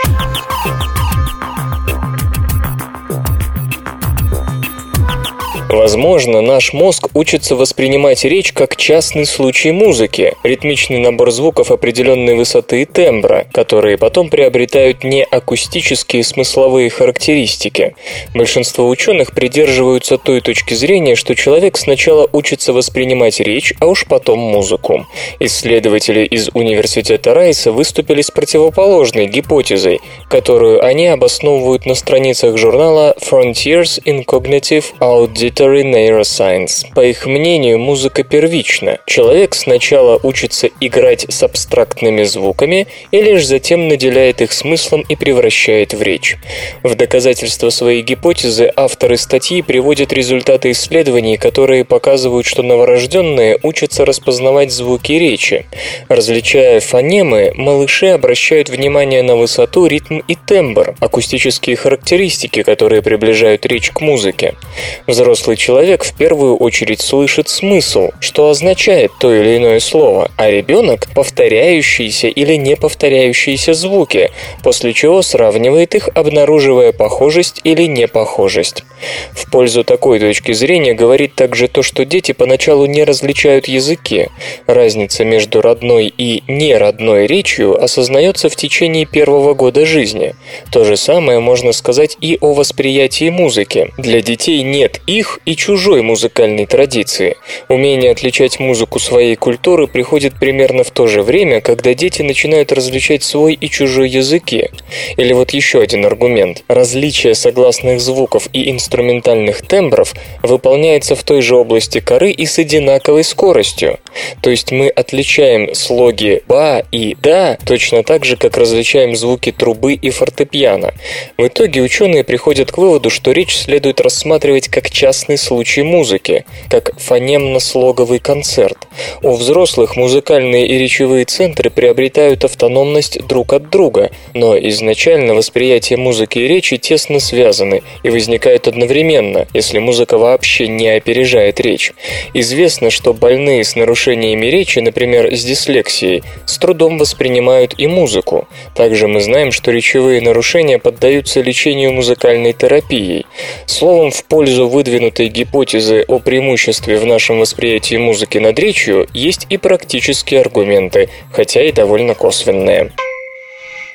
Возможно, наш мозг учится воспринимать речь как частный случай музыки, ритмичный набор звуков определенной высоты и тембра, которые потом приобретают не акустические смысловые характеристики. Большинство ученых придерживаются той точки зрения, что человек сначала учится воспринимать речь, а уж потом музыку. Исследователи из университета Райса выступили с противоположной гипотезой, которую они обосновывают на страницах журнала Frontiers in Cognitive Audit Auditory Neuroscience. По их мнению, музыка первична. Человек сначала учится играть с абстрактными звуками и лишь затем наделяет их смыслом и превращает в речь. В доказательство своей гипотезы авторы статьи приводят результаты исследований, которые показывают, что новорожденные учатся распознавать звуки речи. Различая фонемы, малыши обращают внимание на высоту, ритм и тембр, акустические характеристики, которые приближают речь к музыке. Взрослые взрослый человек в первую очередь слышит смысл, что означает то или иное слово, а ребенок – повторяющиеся или не повторяющиеся звуки, после чего сравнивает их, обнаруживая похожесть или непохожесть. В пользу такой точки зрения говорит также то, что дети поначалу не различают языки. Разница между родной и неродной речью осознается в течение первого года жизни. То же самое можно сказать и о восприятии музыки. Для детей нет их и чужой музыкальной традиции. Умение отличать музыку своей культуры приходит примерно в то же время, когда дети начинают различать свой и чужой языки. Или вот еще один аргумент. Различие согласных звуков и инструментальных тембров выполняется в той же области коры и с одинаковой скоростью. То есть мы отличаем слоги «ба» и «да» точно так же, как различаем звуки трубы и фортепиано. В итоге ученые приходят к выводу, что речь следует рассматривать как частный случай музыки, как фонемно-слоговый концерт. У взрослых музыкальные и речевые центры приобретают автономность друг от друга, но изначально восприятие музыки и речи тесно связаны и возникают одновременно, если музыка вообще не опережает речь. Известно, что больные с нарушениями речи, например, с дислексией, с трудом воспринимают и музыку. Также мы знаем, что речевые нарушения поддаются лечению музыкальной терапией. Словом, в пользу выдвинутой гипотезы о преимуществе в нашем восприятии музыки над речью есть и практические аргументы, хотя и довольно косвенные.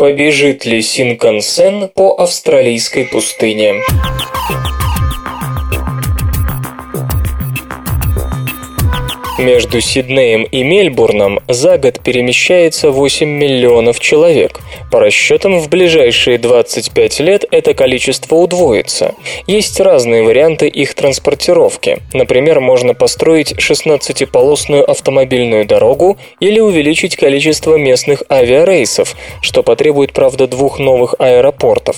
Побежит ли Синкансен по австралийской пустыне? Между Сиднеем и Мельбурном за год перемещается 8 миллионов человек. По расчетам, в ближайшие 25 лет это количество удвоится. Есть разные варианты их транспортировки. Например, можно построить 16-полосную автомобильную дорогу или увеличить количество местных авиарейсов, что потребует, правда, двух новых аэропортов.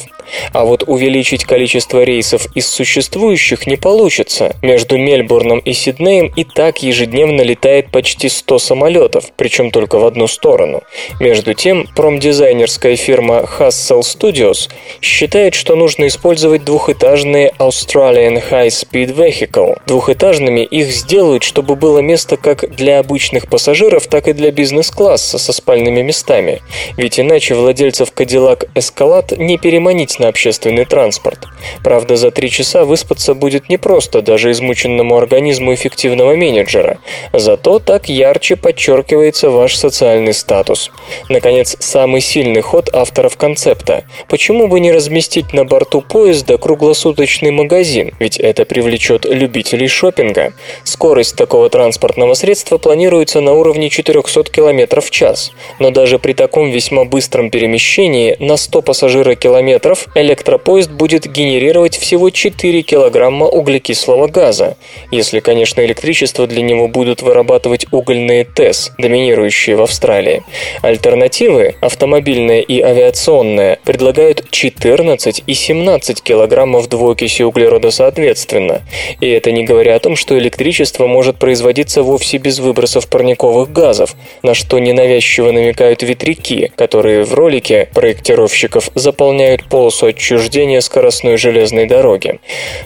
А вот увеличить количество рейсов из существующих не получится. Между Мельбурном и Сиднеем и так ежедневно ежедневно летает почти 100 самолетов, причем только в одну сторону. Между тем, промдизайнерская фирма Hassel Studios считает, что нужно использовать двухэтажные Australian High Speed Vehicle. Двухэтажными их сделают, чтобы было место как для обычных пассажиров, так и для бизнес-класса со спальными местами. Ведь иначе владельцев Cadillac Escalade не переманить на общественный транспорт. Правда, за три часа выспаться будет непросто даже измученному организму эффективного менеджера. Зато так ярче подчеркивается ваш социальный статус. Наконец, самый сильный ход авторов концепта. Почему бы не разместить на борту поезда круглосуточный магазин? Ведь это привлечет любителей шопинга. Скорость такого транспортного средства планируется на уровне 400 км в час. Но даже при таком весьма быстром перемещении на 100 пассажира-километров электропоезд будет генерировать всего 4 килограмма углекислого газа. Если, конечно, электричество для него будет будут вырабатывать угольные ТЭС, доминирующие в Австралии. Альтернативы, автомобильная и авиационная, предлагают 14 и 17 килограммов двуокиси углерода соответственно. И это не говоря о том, что электричество может производиться вовсе без выбросов парниковых газов, на что ненавязчиво намекают ветряки, которые в ролике проектировщиков заполняют полосу отчуждения скоростной железной дороги.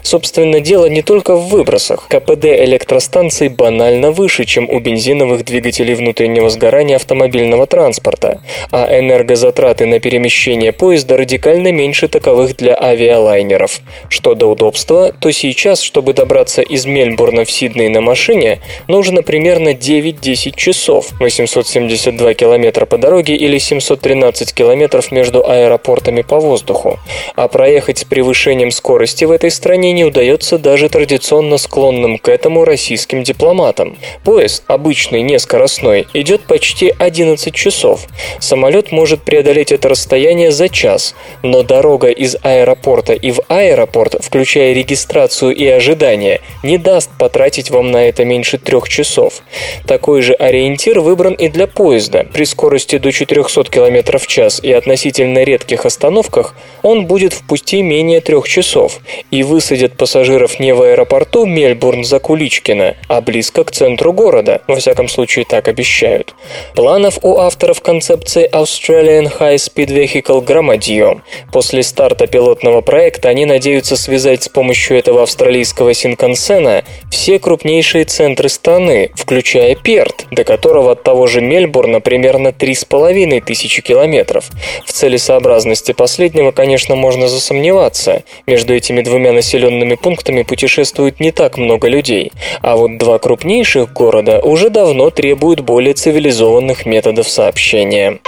Собственно, дело не только в выбросах. КПД электростанций банально выше, чем у бензиновых двигателей внутреннего сгорания автомобильного транспорта, а энергозатраты на перемещение поезда радикально меньше таковых для авиалайнеров. Что до удобства, то сейчас, чтобы добраться из Мельбурна в Сидней на машине, нужно примерно 9-10 часов, 872 километра по дороге или 713 километров между аэропортами по воздуху. А проехать с превышением скорости в этой стране не удается даже традиционно склонным к этому российским дипломатам. Поезд, обычный, не скоростной, идет почти 11 часов. Самолет может преодолеть это расстояние за час, но дорога из аэропорта и в аэропорт, включая регистрацию и ожидание, не даст потратить вам на это меньше трех часов. Такой же ориентир выбран и для поезда. При скорости до 400 км в час и относительно редких остановках он будет в пути менее трех часов и высадит пассажиров не в аэропорту Мельбурн за Куличкина, а близко к центру города, во всяком случае так обещают. Планов у авторов концепции Australian High Speed Vehicle громадье. После старта пилотного проекта они надеются связать с помощью этого австралийского Синкансена все крупнейшие центры страны, включая Перт, до которого от того же Мельбурна примерно 3,5 тысячи километров. В целесообразности последнего, конечно, можно засомневаться. Между этими двумя населенными пунктами путешествует не так много людей. А вот два крупнейших города уже давно требуют более цивилизованных методов сообщения.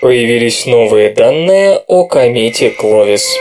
Появились новые данные о комете Кловис.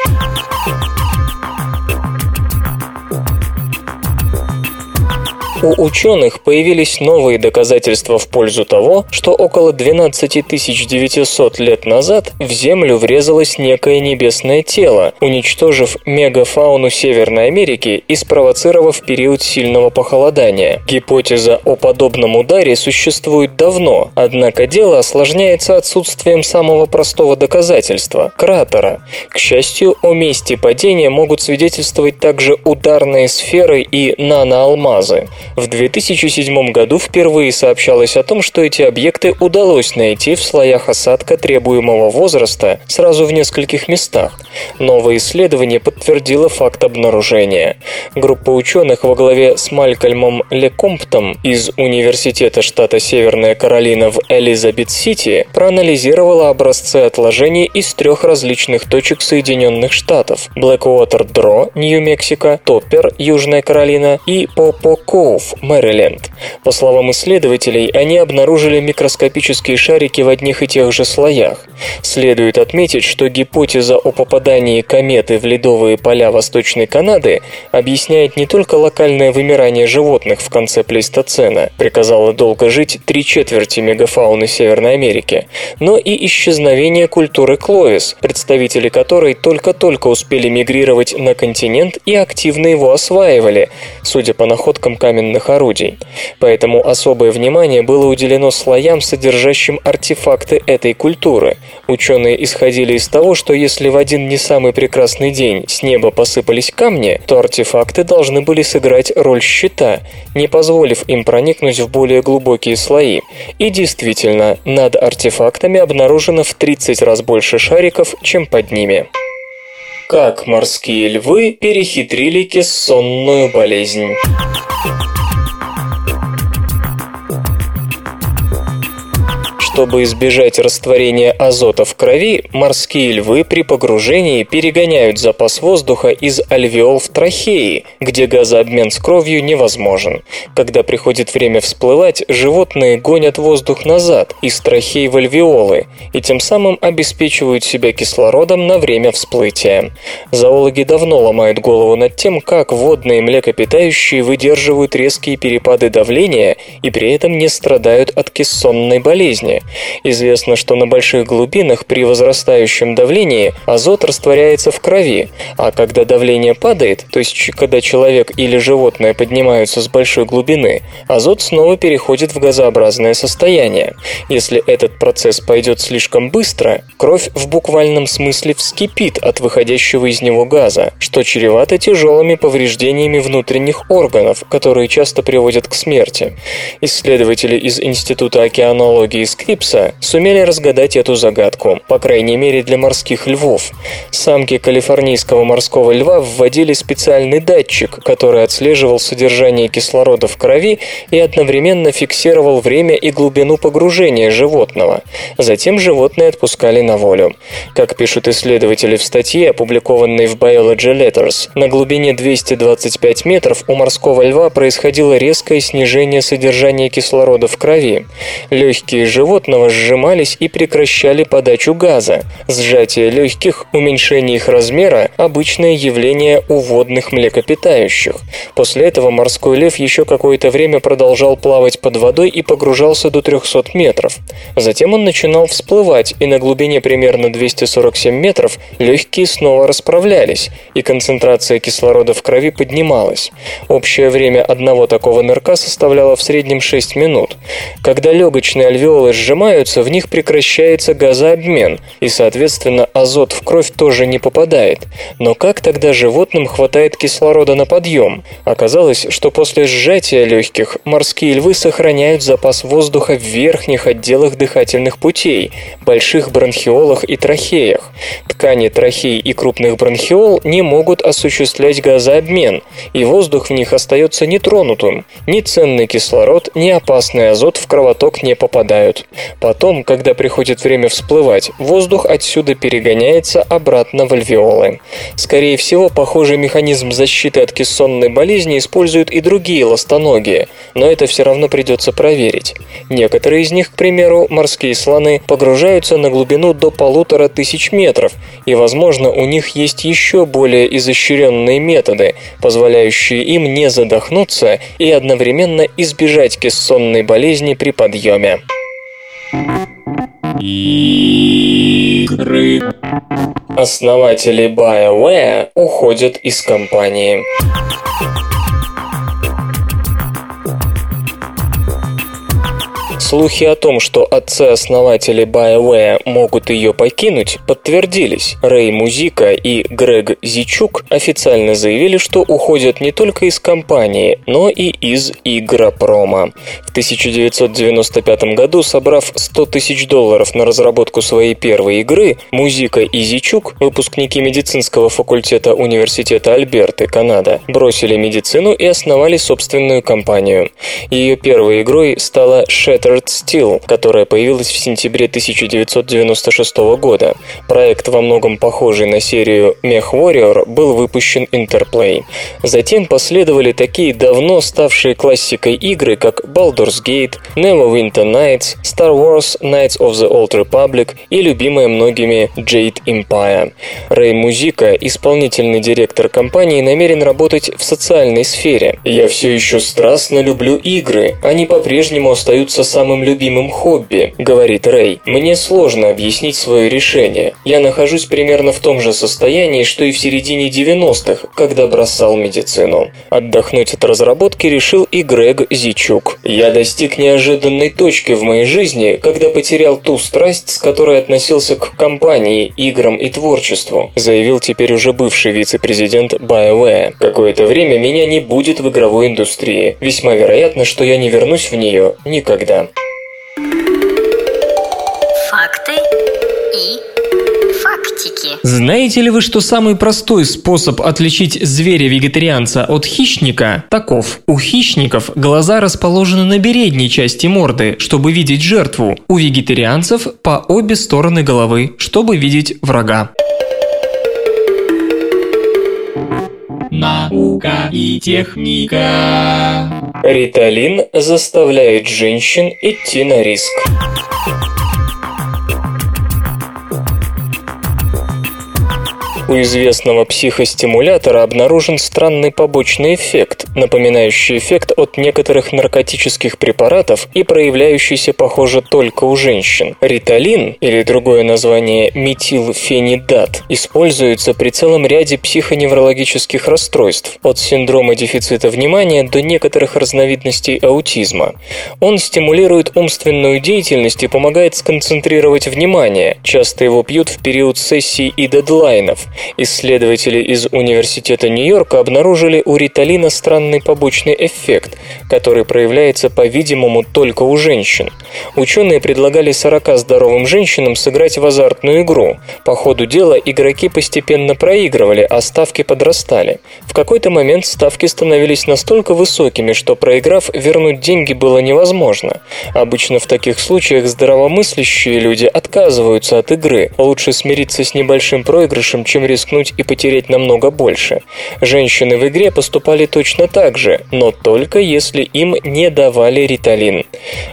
У ученых появились новые доказательства в пользу того, что около 12 900 лет назад в Землю врезалось некое небесное тело, уничтожив мегафауну Северной Америки и спровоцировав период сильного похолодания. Гипотеза о подобном ударе существует давно, однако дело осложняется отсутствием самого простого доказательства – кратера. К счастью, о месте падения могут свидетельствовать также ударные сферы и наноалмазы. В 2007 году впервые сообщалось о том, что эти объекты удалось найти в слоях осадка требуемого возраста сразу в нескольких местах. Новое исследование подтвердило факт обнаружения. Группа ученых во главе с Малькольмом Лекомптом из Университета штата Северная Каролина в Элизабет-Сити проанализировала образцы отложений из трех различных точек Соединенных Штатов – Блэквотер Дро, Нью-Мексико, Топпер, Южная Каролина и Попо Коув, Мэриленд. По словам исследователей, они обнаружили микроскопические шарики в одних и тех же слоях. Следует отметить, что гипотеза о попадании кометы в ледовые поля Восточной Канады объясняет не только локальное вымирание животных в конце плейстоцена, приказало долго жить три четверти мегафауны Северной Америки, но и исчезновение культуры Кловис, представители которой только-только успели мигрировать на континент и активно его осваивали, судя по находкам каменных орудий. Поэтому особое внимание было уделено слоям, содержащим артефакты этой культуры. Ученые исходили из того, что если в один не самый прекрасный день с неба посыпались камни, то артефакты должны были сыграть роль щита, не позволив им проникнуть в более глубокие слои. И действительно, над артефактами обнаружено в 30 раз больше шариков, чем под ними. Как морские львы перехитрили кессонную болезнь. Чтобы избежать растворения азота в крови, морские львы при погружении перегоняют запас воздуха из альвеол в трахеи, где газообмен с кровью невозможен. Когда приходит время всплывать, животные гонят воздух назад из трахей в альвеолы и тем самым обеспечивают себя кислородом на время всплытия. Зоологи давно ломают голову над тем, как водные млекопитающие выдерживают резкие перепады давления и при этом не страдают от кессонной болезни, Известно, что на больших глубинах при возрастающем давлении азот растворяется в крови, а когда давление падает, то есть когда человек или животное поднимаются с большой глубины, азот снова переходит в газообразное состояние. Если этот процесс пойдет слишком быстро, кровь в буквальном смысле вскипит от выходящего из него газа, что чревато тяжелыми повреждениями внутренних органов, которые часто приводят к смерти. Исследователи из Института океанологии Скрипса сумели разгадать эту загадку, по крайней мере для морских львов. Самки калифорнийского морского льва вводили специальный датчик, который отслеживал содержание кислорода в крови и одновременно фиксировал время и глубину погружения животного. Затем животное отпускали на волю. Как пишут исследователи в статье, опубликованной в Biology Letters, на глубине 225 метров у морского льва происходило резкое снижение содержания кислорода в крови. Легкие животного сжимались и прекращали подачу газа. Сжатие легких, уменьшение их размера – обычное явление у водных млекопитающих. После этого морской лев еще какое-то время продолжал плавать под водой и погружался до 300 метров. Затем он начинал всплывать, и на глубине примерно 247 метров легкие снова расправлялись, и концентрация кислорода в крови поднималась. Общее время одного такого нырка составляло в среднем 6 минут. Когда легочные альвеолы сжимаются, в них прекращается газообмен, и, соответственно, азот в кровь тоже не попадает. Но как тогда животным хватает кислорода на подъем? Оказалось, что после сжатия легких морские львы сохраняют запас воздуха в верхних отделах дыхательных путей, больших бронхиолах и трахеях. Ткани трахей и крупных бронхиол не могут осуществлять газообмен, и воздух в них остается нетронутым. Ни ценный кислород, ни опасный азот в кровоток не попадают. Потом, когда приходит время всплывать, воздух отсюда перегоняется обратно в альвеолы. Скорее всего, похожий механизм защиты от кессонной болезни используют и другие ластоногие, но это все равно придется проверить. Некоторые из них, к примеру, морские слоны, погружаются на глубину до полутора тысяч метров, и, возможно, у них есть еще более изощренные методы, позволяющие им не задохнуться и одновременно избежать кессонной болезни при подъеме. Игры. Основатели BioWare уходят из компании. Слухи о том, что отцы-основатели BioWare могут ее покинуть, подтвердились. Рэй Музика и Грег Зичук официально заявили, что уходят не только из компании, но и из Игропрома. В 1995 году, собрав 100 тысяч долларов на разработку своей первой игры, Музика и Зичук, выпускники медицинского факультета Университета Альберты, Канада, бросили медицину и основали собственную компанию. Ее первой игрой стала Shattered Steel, которая появилась в сентябре 1996 года. Проект, во многом похожий на серию Mech Warrior, был выпущен Interplay. Затем последовали такие давно ставшие классикой игры, как Baldur's Gate, Neverwinter Nights, Star Wars Knights of the Old Republic и любимая многими Jade Empire. Рэй Музика, исполнительный директор компании, намерен работать в социальной сфере. «Я все еще страстно люблю игры. Они по-прежнему остаются самым любимым хобби», — говорит Рэй. «Мне сложно объяснить свое решение. Я нахожусь примерно в том же состоянии, что и в середине 90-х, когда бросал медицину. Отдохнуть от разработки решил и Грег Зичук. Я достиг неожиданной точки в моей жизни, когда потерял ту страсть, с которой относился к компании, играм и творчеству, заявил теперь уже бывший вице-президент BioWare. Какое-то время меня не будет в игровой индустрии. Весьма вероятно, что я не вернусь в нее никогда. Факты и фактики. Знаете ли вы, что самый простой способ отличить зверя-вегетарианца от хищника таков? У хищников глаза расположены на передней части морды, чтобы видеть жертву. У вегетарианцев по обе стороны головы, чтобы видеть врага. Наука и техника. Риталин заставляет женщин идти на риск. У известного психостимулятора обнаружен странный побочный эффект, напоминающий эффект от некоторых наркотических препаратов и проявляющийся, похоже, только у женщин. Риталин, или другое название метилфенидат, используется при целом ряде психоневрологических расстройств, от синдрома дефицита внимания до некоторых разновидностей аутизма. Он стимулирует умственную деятельность и помогает сконцентрировать внимание. Часто его пьют в период сессий и дедлайнов. Исследователи из Университета Нью-Йорка обнаружили у риталина странный побочный эффект, который проявляется, по-видимому, только у женщин. Ученые предлагали 40 здоровым женщинам сыграть в азартную игру. По ходу дела игроки постепенно проигрывали, а ставки подрастали. В какой-то момент ставки становились настолько высокими, что проиграв, вернуть деньги было невозможно. Обычно в таких случаях здравомыслящие люди отказываются от игры. Лучше смириться с небольшим проигрышем, чем рискнуть и потерять намного больше. Женщины в игре поступали точно так же, но только если им не давали риталин.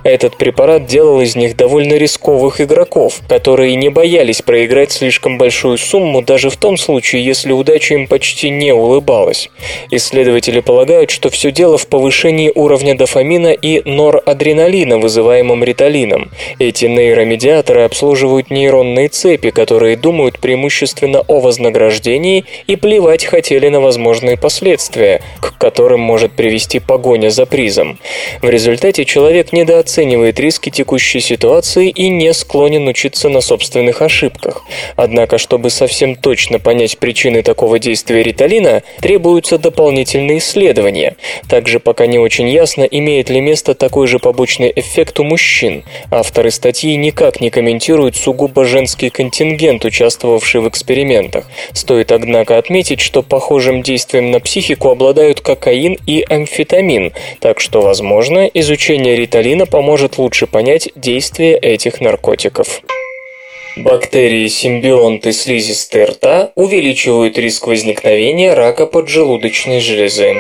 Этот препарат делал из них довольно рисковых игроков, которые не боялись проиграть слишком большую сумму даже в том случае, если удача им почти не улыбалась. Исследователи полагают, что все дело в повышении уровня дофамина и норадреналина, вызываемым риталином. Эти нейромедиаторы обслуживают нейронные цепи, которые думают преимущественно о вознаграждении и плевать хотели на возможные последствия, к которым может привести погоня за призом. В результате человек недооценивает риски текущей ситуации и не склонен учиться на собственных ошибках. Однако, чтобы совсем точно понять причины такого действия риталина, требуются дополнительные исследования. Также пока не очень ясно, имеет ли место такой же побочный эффект у мужчин. Авторы статьи никак не комментируют сугубо женский контингент, участвовавший в экспериментах. Стоит, однако, отметить, что похожим действием на психику обладают кокаин и амфетамин, так что, возможно, изучение риталина поможет лучше понять действие этих наркотиков. Бактерии-симбионты слизистой рта увеличивают риск возникновения рака поджелудочной железы.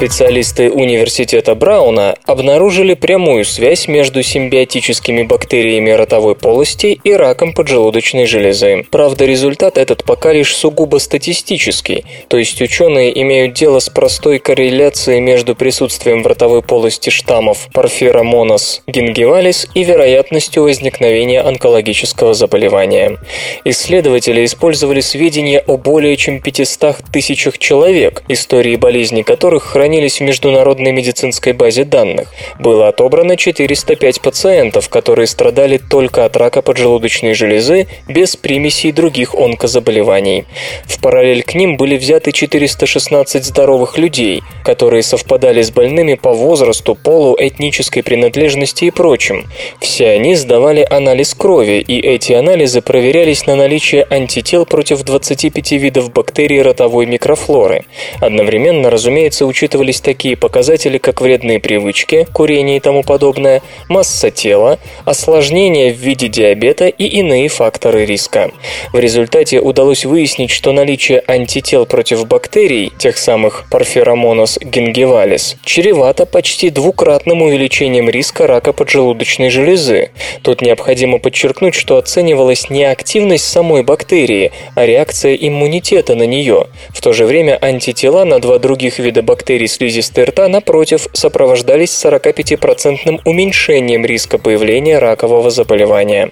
Специалисты университета Брауна обнаружили прямую связь между симбиотическими бактериями ротовой полости и раком поджелудочной железы. Правда, результат этот пока лишь сугубо статистический, то есть ученые имеют дело с простой корреляцией между присутствием в ротовой полости штаммов Porphyromonas gingivalis и вероятностью возникновения онкологического заболевания. Исследователи использовали сведения о более чем 500 тысячах человек, истории болезней которых хранились хранились в международной медицинской базе данных. Было отобрано 405 пациентов, которые страдали только от рака поджелудочной железы без примесей других онкозаболеваний. В параллель к ним были взяты 416 здоровых людей, которые совпадали с больными по возрасту, полу, этнической принадлежности и прочим. Все они сдавали анализ крови, и эти анализы проверялись на наличие антител против 25 видов бактерий ротовой микрофлоры. Одновременно, разумеется, учитывая учитывались такие показатели, как вредные привычки, курение и тому подобное, масса тела, осложнения в виде диабета и иные факторы риска. В результате удалось выяснить, что наличие антител против бактерий, тех самых Porphyromonas gingivalis, чревато почти двукратным увеличением риска рака поджелудочной железы. Тут необходимо подчеркнуть, что оценивалась не активность самой бактерии, а реакция иммунитета на нее. В то же время антитела на два других вида бактерий слизистой рта, напротив, сопровождались 45% уменьшением риска появления ракового заболевания.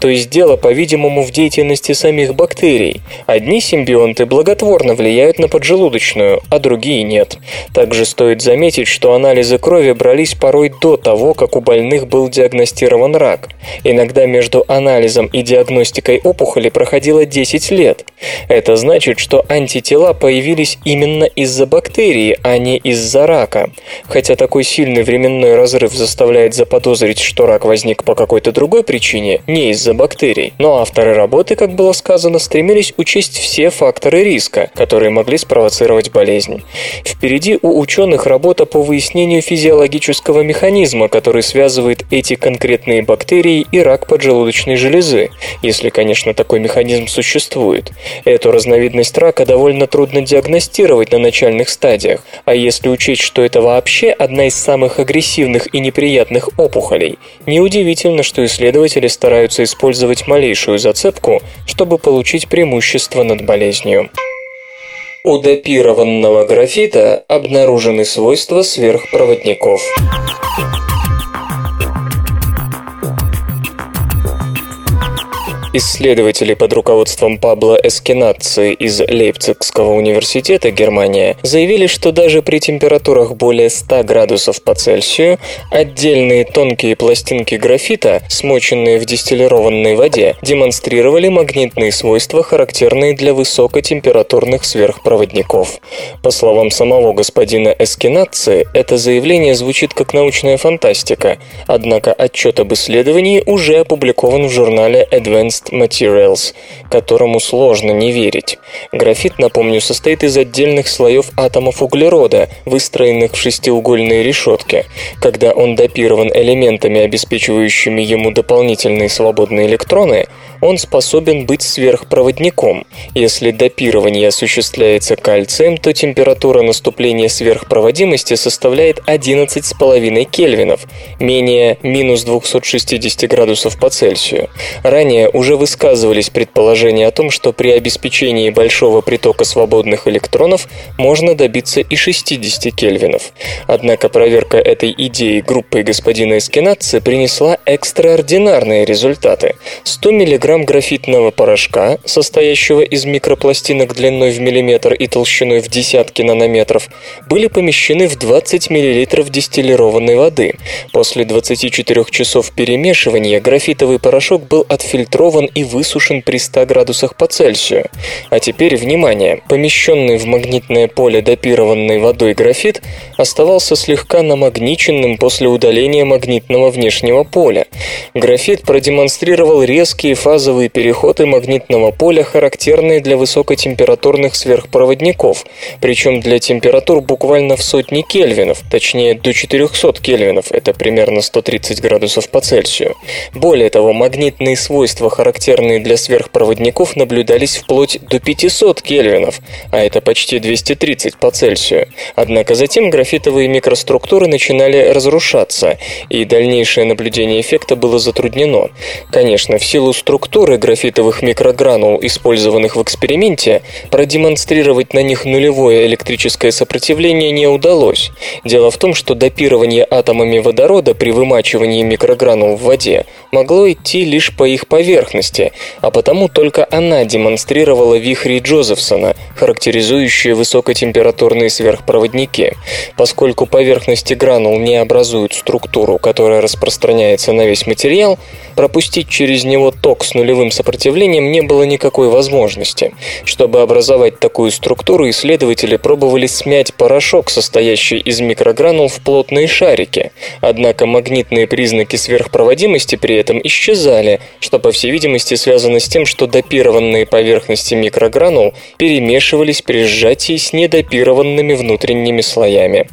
То есть дело, по-видимому, в деятельности самих бактерий. Одни симбионты благотворно влияют на поджелудочную, а другие нет. Также стоит заметить, что анализы крови брались порой до того, как у больных был диагностирован рак. Иногда между анализом и диагностикой опухоли проходило 10 лет. Это значит, что антитела появились именно из-за бактерии, а не из-за рака. Хотя такой сильный временной разрыв заставляет заподозрить, что рак возник по какой-то другой причине, не из-за бактерий. Но авторы работы, как было сказано, стремились учесть все факторы риска, которые могли спровоцировать болезнь. Впереди у ученых работа по выяснению физиологического механизма, который связывает эти конкретные бактерии и рак поджелудочной железы, если, конечно, такой механизм существует. Эту разновидность рака довольно трудно диагностировать на начальных стадиях, а если учесть, что это вообще одна из самых агрессивных и неприятных опухолей, неудивительно, что исследователи стараются использовать малейшую зацепку, чтобы получить преимущество над болезнью. У допированного графита обнаружены свойства сверхпроводников. Исследователи под руководством Пабло Эскинаци из Лейпцигского университета Германия заявили, что даже при температурах более 100 градусов по Цельсию отдельные тонкие пластинки графита, смоченные в дистиллированной воде, демонстрировали магнитные свойства, характерные для высокотемпературных сверхпроводников. По словам самого господина Эскинаци, это заявление звучит как научная фантастика, однако отчет об исследовании уже опубликован в журнале Advanced Materials, которому сложно не верить. Графит, напомню, состоит из отдельных слоев атомов углерода, выстроенных в шестиугольные решетки. Когда он допирован элементами, обеспечивающими ему дополнительные свободные электроны, он способен быть сверхпроводником. Если допирование осуществляется кальцием, то температура наступления сверхпроводимости составляет 11,5 кельвинов, менее минус 260 градусов по Цельсию. Ранее уже высказывались предположения о том, что при обеспечении большого притока свободных электронов можно добиться и 60 кельвинов. Однако проверка этой идеи группой господина Эскинатца принесла экстраординарные результаты. 100 мг графитного порошка, состоящего из микропластинок длиной в миллиметр и толщиной в десятки нанометров, были помещены в 20 мл дистиллированной воды. После 24 часов перемешивания графитовый порошок был отфильтрован и высушен при 100 градусах по Цельсию. А теперь, внимание, помещенный в магнитное поле допированной водой графит оставался слегка намагниченным после удаления магнитного внешнего поля. Графит продемонстрировал резкие фазовые переходы магнитного поля, характерные для высокотемпературных сверхпроводников, причем для температур буквально в сотни кельвинов, точнее до 400 кельвинов, это примерно 130 градусов по Цельсию. Более того, магнитные свойства, характерные характерные для сверхпроводников, наблюдались вплоть до 500 кельвинов, а это почти 230 по Цельсию. Однако затем графитовые микроструктуры начинали разрушаться, и дальнейшее наблюдение эффекта было затруднено. Конечно, в силу структуры графитовых микрогранул, использованных в эксперименте, продемонстрировать на них нулевое электрическое сопротивление не удалось. Дело в том, что допирование атомами водорода при вымачивании микрогранул в воде могло идти лишь по их поверхности, а потому только она демонстрировала вихри Джозефсона, характеризующие высокотемпературные сверхпроводники. Поскольку поверхности гранул не образуют структуру, которая распространяется на весь материал, пропустить через него ток с нулевым сопротивлением не было никакой возможности. Чтобы образовать такую структуру, исследователи пробовали смять порошок, состоящий из микрогранул, в плотные шарики. Однако магнитные признаки сверхпроводимости при этом исчезали, что, по всей видимости связано с тем, что допированные поверхности микрогранул перемешивались при сжатии с недопированными внутренними слоями.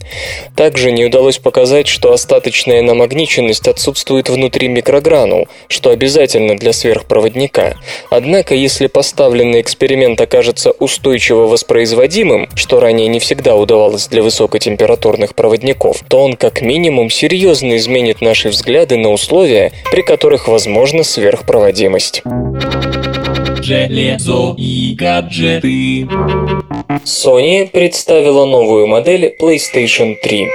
Также не удалось показать, что остаточная намагниченность отсутствует внутри микрогранул, что обязательно для сверхпроводника. Однако, если поставленный эксперимент окажется устойчиво воспроизводимым, что ранее не всегда удавалось для высокотемпературных проводников, то он как минимум серьезно изменит наши взгляды на условия, при которых возможна сверхпроводимость. Железо и гаджеты. Sony представила новую модель PlayStation 3.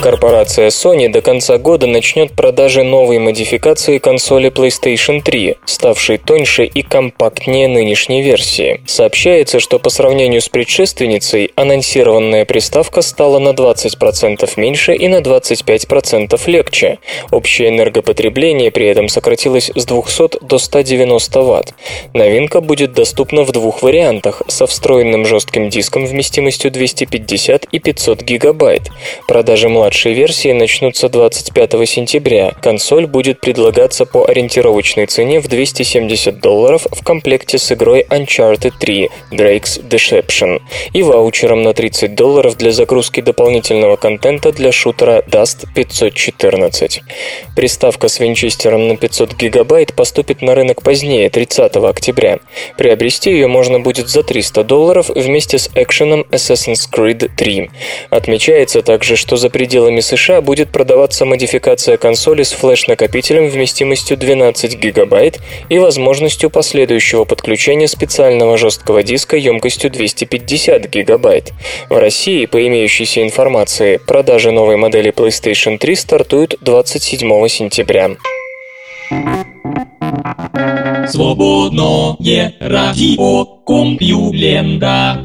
Корпорация Sony до конца года начнет продажи новой модификации консоли PlayStation 3, ставшей тоньше и компактнее нынешней версии. Сообщается, что по сравнению с предшественницей, анонсированная приставка стала на 20% меньше и на 25% легче. Общее энергопотребление при этом сократилось с 200 до 190 Вт. Новинка будет доступна в двух вариантах – со встроенным жестким диском вместимостью 250 и 500 гигабайт. Продажи младших младшей версии начнутся 25 сентября. Консоль будет предлагаться по ориентировочной цене в 270 долларов в комплекте с игрой Uncharted 3 Drake's Deception и ваучером на 30 долларов для загрузки дополнительного контента для шутера Dust 514. Приставка с винчестером на 500 гигабайт поступит на рынок позднее, 30 октября. Приобрести ее можно будет за 300 долларов вместе с экшеном Assassin's Creed 3. Отмечается также, что за пределами США будет продаваться модификация консоли с флеш-накопителем вместимостью 12 гигабайт и возможностью последующего подключения специального жесткого диска емкостью 250 гигабайт. В России, по имеющейся информации, продажи новой модели PlayStation 3 стартуют 27 сентября. Свободное радио Компьюлента.